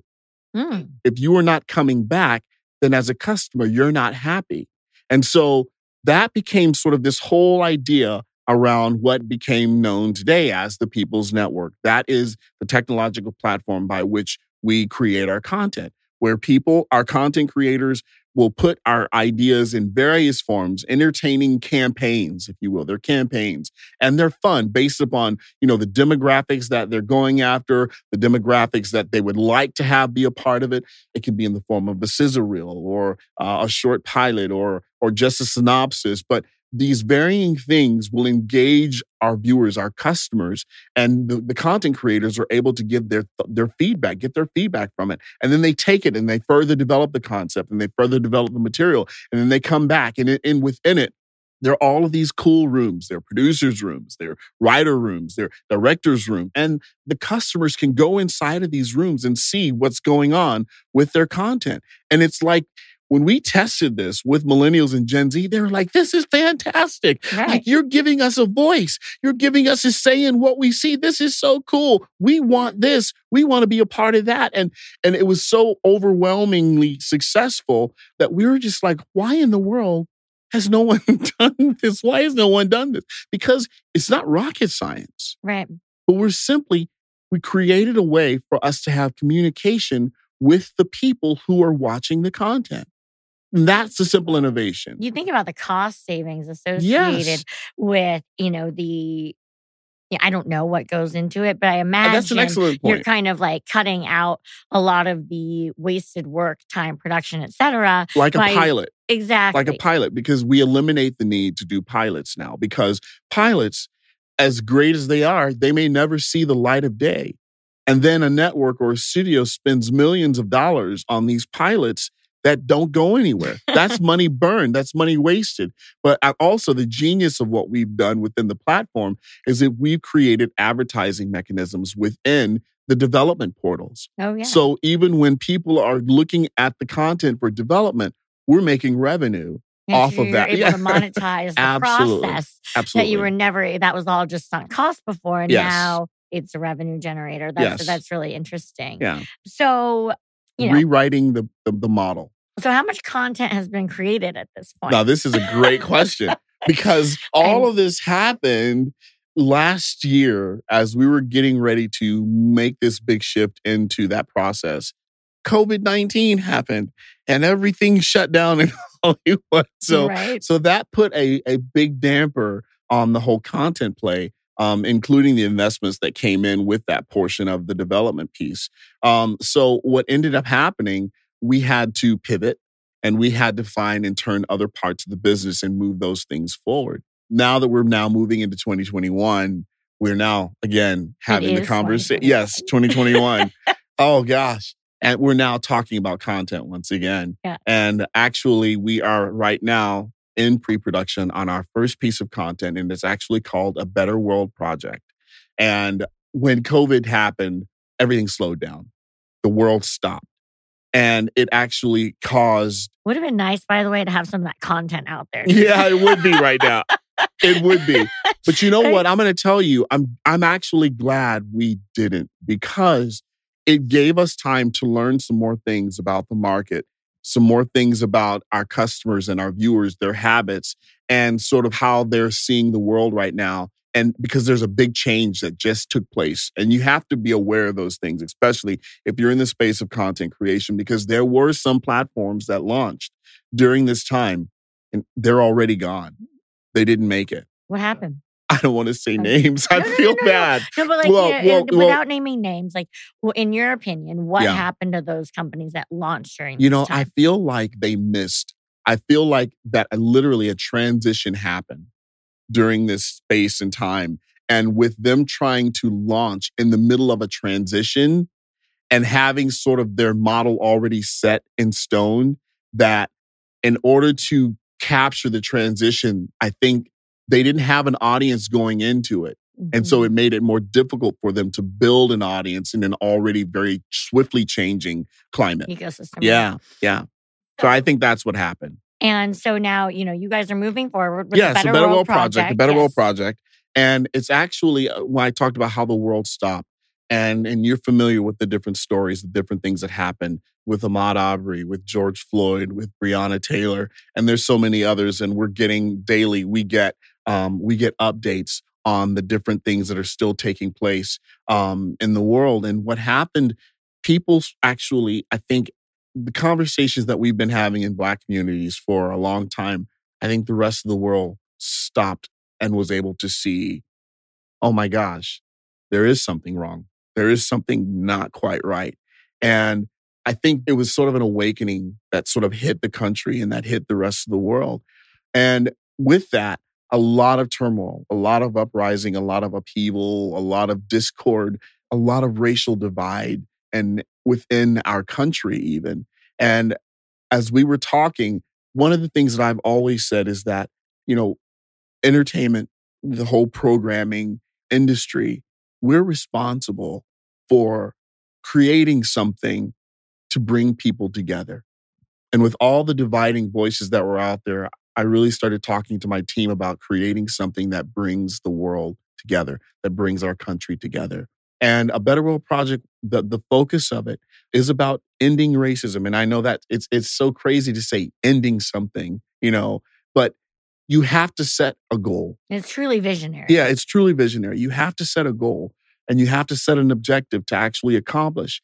Mm. If you are not coming back, then as a customer, you're not happy. And so that became sort of this whole idea around what became known today as the People's Network. That is the technological platform by which we create our content, where people, our content creators, will put our ideas in various forms, entertaining campaigns, if you will. They're campaigns and they're fun based upon, you know, the demographics that they're going after, the demographics that they would like to have be a part of it. It can be in the form of a sizzle reel or uh, a short pilot or or just a synopsis, but these varying things will engage our viewers, our customers, and the, the, content creators are able to give their their feedback, get their feedback from it, and then they take it and they further develop the concept and they further develop the material, and then they come back and, and within it. There are all of these cool rooms. There are producers' rooms, there are writer rooms, there are directors' room. And the customers can go inside of these rooms and see what's going on with their content. And it's like when we tested this with millennials and Gen Z, they were like, this is fantastic. Right. Like, you're giving us a voice. You're giving us a say in what we see. This is so cool. We want this. We want to be a part of that. And, and it was so overwhelmingly successful that we were just like, why in the world has no one done this? Why has no one done this? Because it's not rocket science. Right. But we're simply, we created a way for us to have communication with the people who are watching the content. That's a simple innovation. You think about the cost savings associated Yes. with, you know, the I don't know what goes into it, but I uh, imagine an excellent you're kind of like cutting out a lot of the wasted work, time, production, et cetera. Like a pilot, Exactly. like a pilot, because we eliminate the need to do pilots now. Because pilots, as great as they are, they may never see the light of day. And then a network or a studio spends millions of dollars on these pilots that don't go anywhere. That's money burned. That's money wasted. But also, the genius of what we've done within the platform is that we've created advertising mechanisms within the development portals. oh, yeah. So even when people are looking at the content for development, we're making revenue. Yeah, off of that. You're Yeah. able to monetize the Absolutely. process Absolutely. that you were never, that was all just sunk cost before. And Yes. now it's a revenue generator. That's, Yes. that's really interesting. yeah. So, you know, Rewriting the, the, the model. So how much content has been created at this point? Now, this is a great question because all of this happened last year as we were getting ready to make this big shift into that process. COVID 19 happened and everything shut down in Hollywood. So, right? so that put a, a big damper on the whole content play, um, including the investments that came in with that portion of the development piece. Um, so what ended up happening, we had to pivot and we had to find and turn other parts of the business and move those things forward. Now that we're now moving into 2021, we're now again having the conversation. Yes, 2021. oh gosh. And we're now talking about content once again. Yeah. And actually, we are right now in pre production on our first piece of content, and it's actually called A Better World Project. And when COVID happened, everything slowed down, the world stopped. And it actually caused. Would have been nice, by the way, to have some of that content out there. Yeah, it would be right now. it would be. But you know what? I'm going to tell you, I'm I'm actually glad we didn't because it gave us time to learn some more things about the market, some more things about our customers and our viewers, their habits, and sort of how they're seeing the world right now. And because there's a big change that just took place, and you have to be aware of those things, especially if you're in the space of content creation, because there were some platforms that launched during this time and they're already gone. They didn't make it. What happened? I don't want to say names. I No, no, feel no, no, no. bad. No, but like Well, you know, well, and well- without naming names, like well, in your opinion, what Yeah. happened to those companies that launched during You know, I feel like they missed. I feel like that uh, literally a transition happened during this space and time. And with them trying to launch in the middle of a transition and having sort of their model already set in stone, that in order to capture the transition, I think they didn't have an audience going into it. And so it mm-hmm. made it more difficult for them to build an audience in an already very swiftly changing climate. ecosystem. Yeah, yeah. So I think that's what happened. And so now, you know, you guys are moving forward with yeah, the Better, Better World, World Project, the Project. Better World. Project, and it's actually uh, when I talked about how the world stopped, and and you're familiar with the different stories, the different things that happened with Ahmaud Arbery, with George Floyd, with Breonna Taylor, and there's so many others, and we're getting daily. We get um, we get updates on the different things that are still taking place um, in the world, and what happened. People actually, I think, the conversations that we've been having in Black communities for a long time. I think the rest of the world stopped and was able to see, oh my gosh, there is something wrong. There is something not quite right. And I think it was sort of an awakening that sort of hit the country and that hit the rest of the world. And with that, a lot of turmoil, a lot of uprising, a lot of upheaval, a lot of discord, a lot of racial divide, and within our country, even. And as we were talking, one of the things that I've always said is that, you know, entertainment, the whole programming industry, we're responsible for creating something to bring people together. And with all the dividing voices that were out there, I really started talking to my team about creating something that brings the world together, that brings our country together. And a Better World Project, the, the focus of it is about ending racism. And I know that it's it's so crazy to say ending something, you know, but you have to set a goal. It's truly visionary. Yeah, it's truly visionary. You have to set a goal and you have to set an objective to actually accomplish.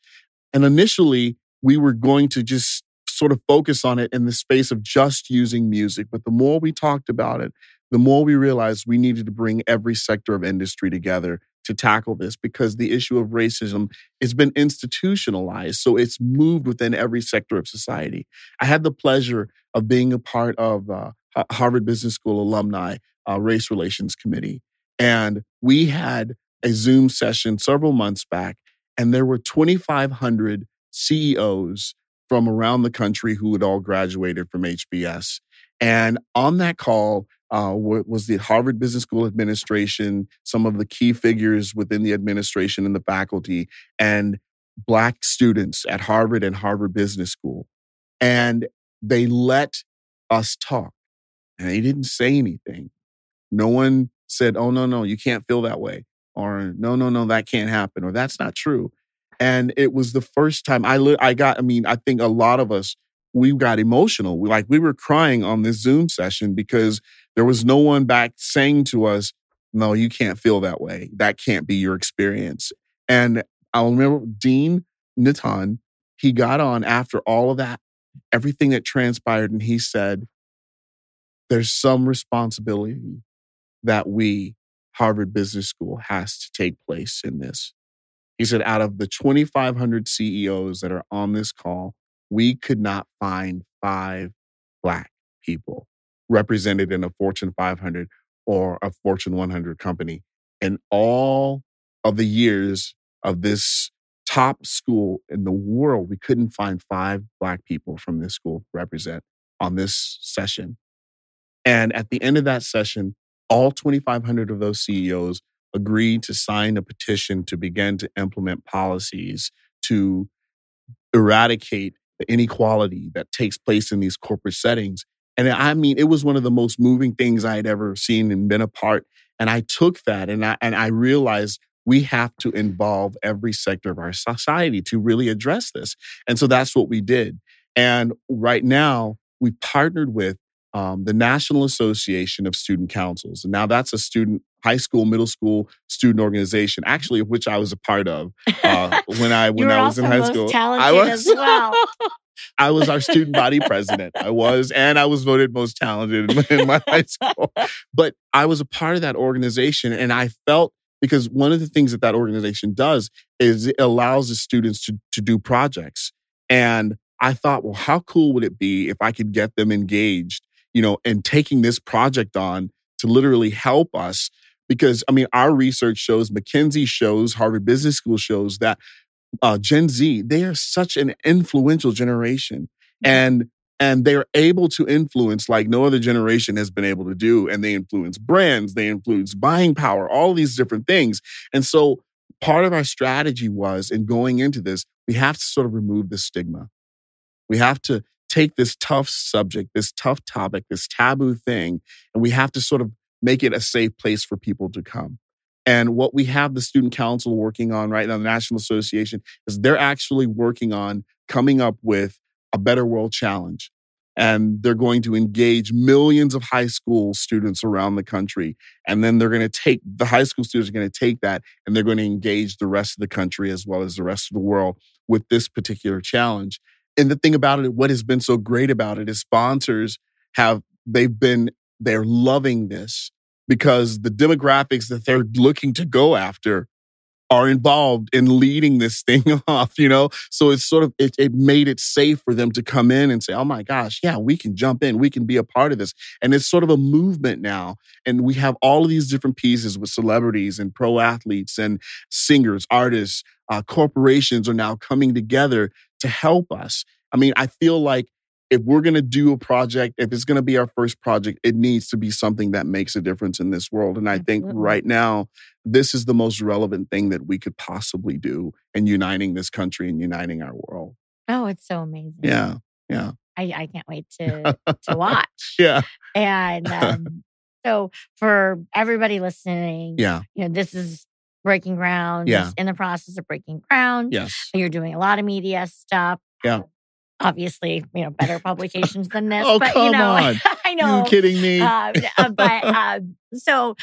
And initially, we were going to just sort of focus on it in the space of just using music. But the more we talked about it, the more we realized we needed to bring every sector of industry together to tackle this because the issue of racism has been institutionalized. So it's moved within every sector of society. I had the pleasure of being a part of uh, Harvard Business School alumni uh, race relations committee. And we had a Zoom session several months back, and there were 2,500 CEOs from around the country who had all graduated from HBS. And on that call uh, was the Harvard Business School administration, some of the key figures within the administration and the faculty, and Black students at Harvard and Harvard Business School. And they let us talk, and they didn't say anything. No one said, oh, no, no, you can't feel that way. Or no, no, no, that can't happen. Or that's not true. And it was the first time I, li- I got, I mean, I think a lot of us, we got emotional. We like, we were crying on this Zoom session because there was no one back saying to us, no, you can't feel that way. That can't be your experience. And I'll remember Dean Nitin, he got on after all of that, everything that transpired, and he said, there's some responsibility that we, Harvard Business School, has to take place in this. He said, out of the 2,500 CEOs that are on this call, we could not find five Black people represented in a Fortune 500 or a Fortune 100 company. In all of the years of this top school in the world, we couldn't find five Black people from this school represent on this session. And at the end of that session, all 2,500 of those CEOs agreed to sign a petition to begin to implement policies to eradicate the inequality that takes place in these corporate settings. And I mean, it was one of the most moving things I had ever seen and been a part. And I took that and I, and I realized we have to involve every sector of our society to really address this. And so that's what we did. And right now, we partnered with um, the National Association of Student Councils. And now that's a student, high school, middle school student organization, actually, of which I was a part of uh, when I when I was in high school. I was as well. I was our student body president. I was, and I was voted most talented in my high school. But I was a part of that organization, and I felt because one of the things that that organization does is it allows the students to to do projects. And I thought, well, how cool would it be if I could get them engaged you know, and taking this project on to literally help us. Because, I mean, our research shows, McKinsey shows, Harvard Business School shows that uh, Gen Z, they are such an influential generation. And and they're able to influence like no other generation has been able to do. And they influence brands, they influence buying power, all these different things. And so part of our strategy was in going into this, we have to sort of remove the stigma. We have to take this tough subject, this tough topic, this taboo thing, and we have to sort of make it a safe place for people to come. And what we have the Student Council working on right now, the National Association, is they're actually working on coming up with a Better World Challenge. And they're going to engage millions of high school students around the country. And then they're going to take the high school students are going to take that and they're going to engage the rest of the country as well as the rest of the world with this particular challenge. And the thing about it, what has been so great about it is sponsors have, they've been, they're loving this because the demographics that they're looking to go after are involved in leading this thing off, you know? So it's sort of, it, it, made it safe for them to come in and say, oh my gosh, yeah, we can jump in, we can be a part of this. And it's sort of a movement now. And we have all of these different pieces with celebrities and pro athletes and singers, artists, uh, corporations are now coming together to help us. I mean, I feel like if we're going to do a project, if it's going to be our first project, it needs to be something that makes a difference in this world. And I think right now, this is the most relevant thing that we could possibly do in uniting this country and uniting our world. Oh, it's so amazing. Yeah. Yeah. I, I can't wait to to watch. yeah. And um, so for everybody listening, yeah, you know, this is breaking ground. Yeah. In the process of breaking ground. Yes. You're doing a lot of media stuff. Yeah. Obviously, you know, better publications than this. oh, but come you know, on. I know. You're kidding me? Uh, but uh, so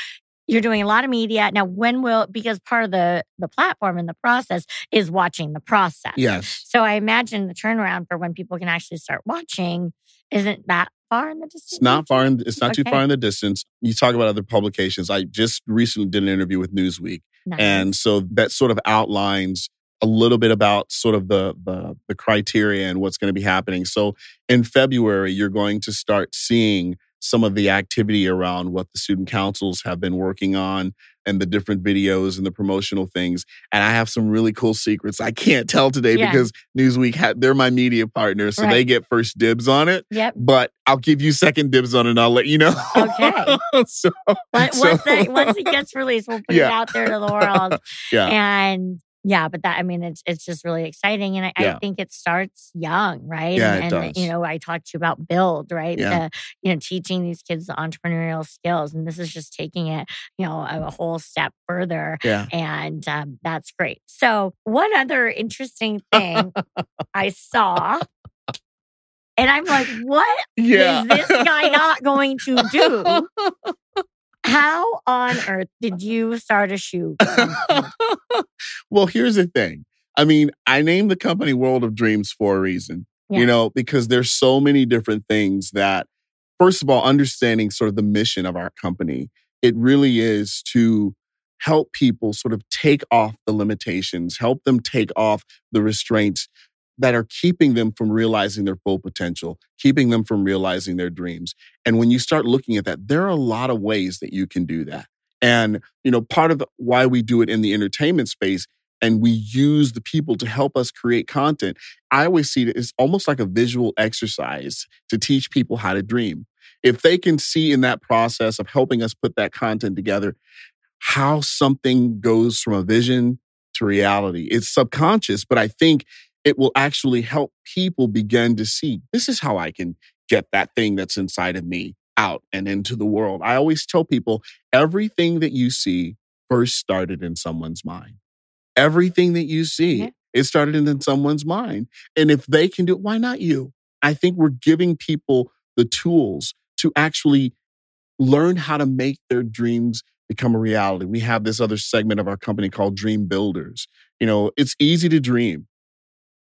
you're doing a lot of media now when will because part of the the platform and the process is watching the process yes so i imagine the turnaround for when people can actually start watching isn't that far in the distance it's not far in, it's not Okay. too far in the distance you talk about other publications i just recently did an interview with newsweek Nice. and so that sort of outlines a little bit about sort of the the, the criteria and what's going to be happening so in february you're going to start seeing some of the activity around what the student councils have been working on and the different videos and the promotional things. And i have some really cool secrets i can't tell today Yeah. because newsweek had they're my media partner so they get first dibs on it yep. but i'll give you second dibs on it and i'll let you know. Okay. so once, so- that, once it gets released we'll put it out there to the world. Yeah. And yeah but that i mean it's it's just really exciting and i, Yeah. I think it starts young right Yeah, and, it and does. you know i talked to you about build right Yeah. the, you know teaching these kids the entrepreneurial skills and this is just taking it you know a, a whole step further yeah and um, that's great so one other interesting thing i saw and i'm like what yeah is this guy not going to do how on earth did you start a shoe well, here's the thing. I mean, I named the company World of Dreams for a reason, Yeah. you know, because there's so many different things that, first of all, understanding sort of the mission of our company, it really is to help people sort of take off the limitations, help them take off the restraints that are keeping them from realizing their full potential, keeping them from realizing their dreams. And when you start looking at that, there are a lot of ways that you can do that. And, you know, part of why we do it in the entertainment space and we use the people to help us create content, I always see it as almost like a visual exercise to teach people how to dream. If they can see in that process of helping us put that content together, how something goes from a vision to reality. It's subconscious, but I think it will actually help people begin to see this is how I can get that thing that's inside of me out and into the world. I always tell people everything that you see first started in someone's mind. Everything that you see, yeah. it started in someone's mind. And if they can do it, why not you? I think we're giving people the tools to actually learn how to make their dreams become a reality. We have this other segment of our company called Dream Builders. You know, it's easy to dream.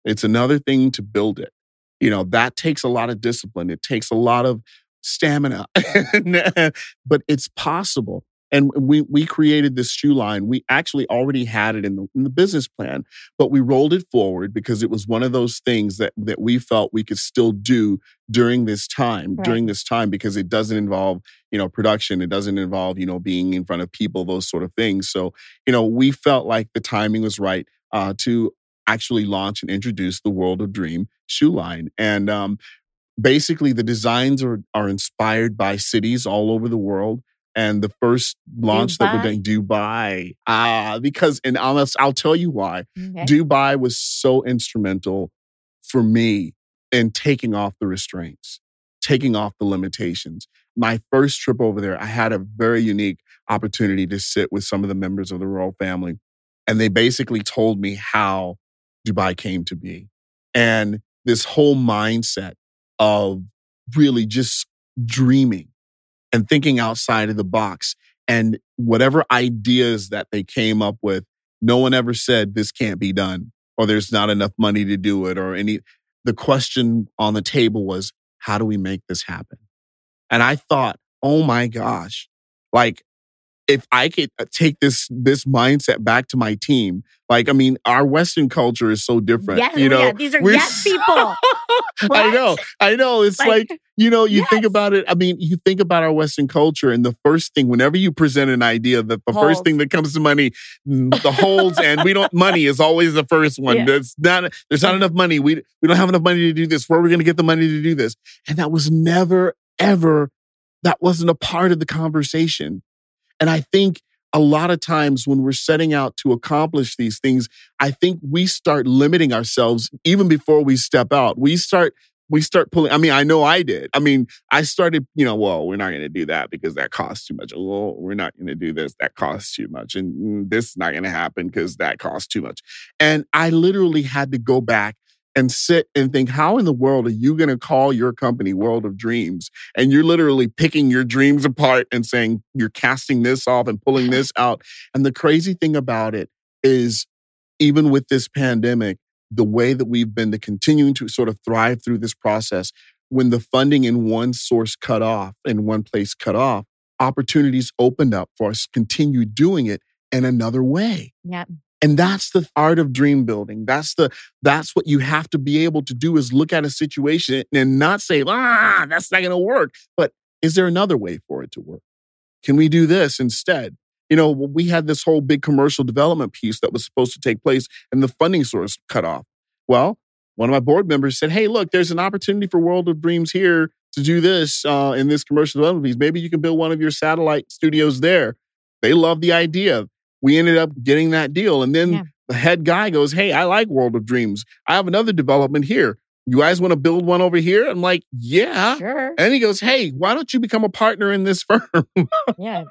It's another thing to build it. You know, that takes a lot of discipline. It takes a lot of stamina, but it's possible. And we we created this shoe line. We actually already had it in the, in the business plan, but we rolled it forward because it was one of those things that that we felt we could still do during this time. Right. During this time, because it doesn't involve you know production. It doesn't involve you know being in front of people. Those sort of things. So you know we felt like the timing was right uh, to actually launch and introduce the World of Dream shoe line. And um, basically, the designs are are inspired by cities all over the world and the first launch Dubai. that we're doing Dubai. Ah, because and honest, I'll tell you why. Okay. Dubai was so instrumental for me in taking off the restraints, taking off the limitations. My first trip over there, I had a very unique opportunity to sit with some of the members of the royal family, and they basically told me how Dubai came to be, and this whole mindset of really just dreaming and thinking outside of the box. And whatever ideas that they came up with, no one ever said this can't be done or there's not enough money to do it or any. The question on the table was, how do we make this happen? And I thought, oh my gosh, like if I could uh, take this this mindset back to my team, like I mean, our Western culture is so different. Yes, you know, yeah, these are yes people. I know, I know. It's like, like you know, you yes. think about it. I mean, you think about our Western culture, and the first thing, whenever you present an idea, that the first thing that comes to money, the holds, and we don't. Money is always the first one. Yeah. There's not. There's not enough money. We we don't have enough money to do this. Where are we going to get the money to do this? And that was never ever. That wasn't a part of the conversation and I think a lot of times when we're setting out to accomplish these things, I think we start limiting ourselves even before we step out. We start we start pulling. I mean, I know I did. I mean, I started, you know, well, we're not going to do that because that costs too much. Well, we're not going to do this. That costs too much. And mm, this is not going to happen because that costs too much. And I literally had to go back and sit and think, how in the world are you going to call your company World of Dreams? And you're literally picking your dreams apart and saying you're casting this off and pulling this out. And the crazy thing about it is, even with this pandemic, the way that we've been to continuing to sort of thrive through this process, when the funding in one source cut off, in one place cut off, opportunities opened up for us to continue doing it in another way. Yeah. And that's the art of dream building. That's the that's what you have to be able to do is look at a situation and not say, ah, that's not gonna work. But is there another way for it to work? Can we do this instead? You know, we had this whole big commercial development piece that was supposed to take place and the funding source cut off. Well, one of my board members said, Hey, look, there's an opportunity for World of Dreams here to do this uh, in this commercial development piece. Maybe you can build one of your satellite studios there. They love the idea we ended up getting that deal. And then yeah. the head guy goes, Hey, I like World of Dreams. I have another development here. You guys want to build one over here? I'm like, Yeah. Sure. And he goes, Hey, why don't you become a partner in this firm? yeah.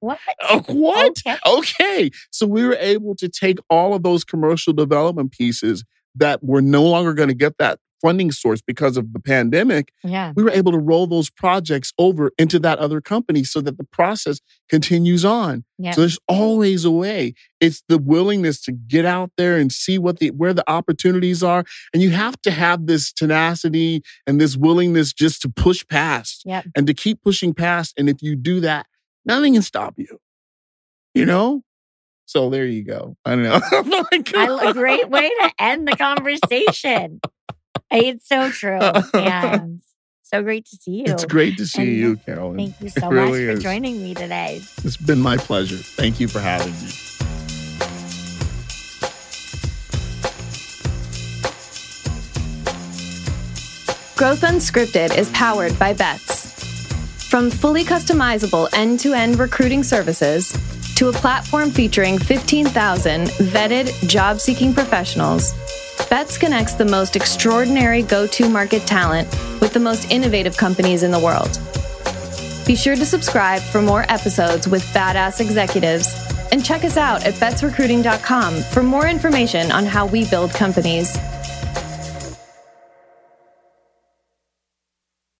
What? Oh, what? Okay. okay. So we were able to take all of those commercial development pieces that were no longer going to get that funding source because of the pandemic, yeah. we were able to roll those projects over into that other company so that the process continues on. Yep. So there's always a way. It's the willingness to get out there and see what the where the opportunities are. And you have to have this tenacity and this willingness just to push past yep. and to keep pushing past. And if you do that, nothing can stop you. You know? So there you go. I don't know. oh a great way to end the conversation. It's so true. And so great to see you. It's great to see and you, Carolyn. Thank you so really much for is. joining me today. It's been my pleasure. Thank you for having me. Growth Unscripted is powered by Betts. From fully customizable end to end recruiting services to a platform featuring 15,000 vetted job seeking professionals Betts connects the most extraordinary go to market talent with the most innovative companies in the world. Be sure to subscribe for more episodes with badass executives and check us out at bettsrecruiting.com for more information on how we build companies.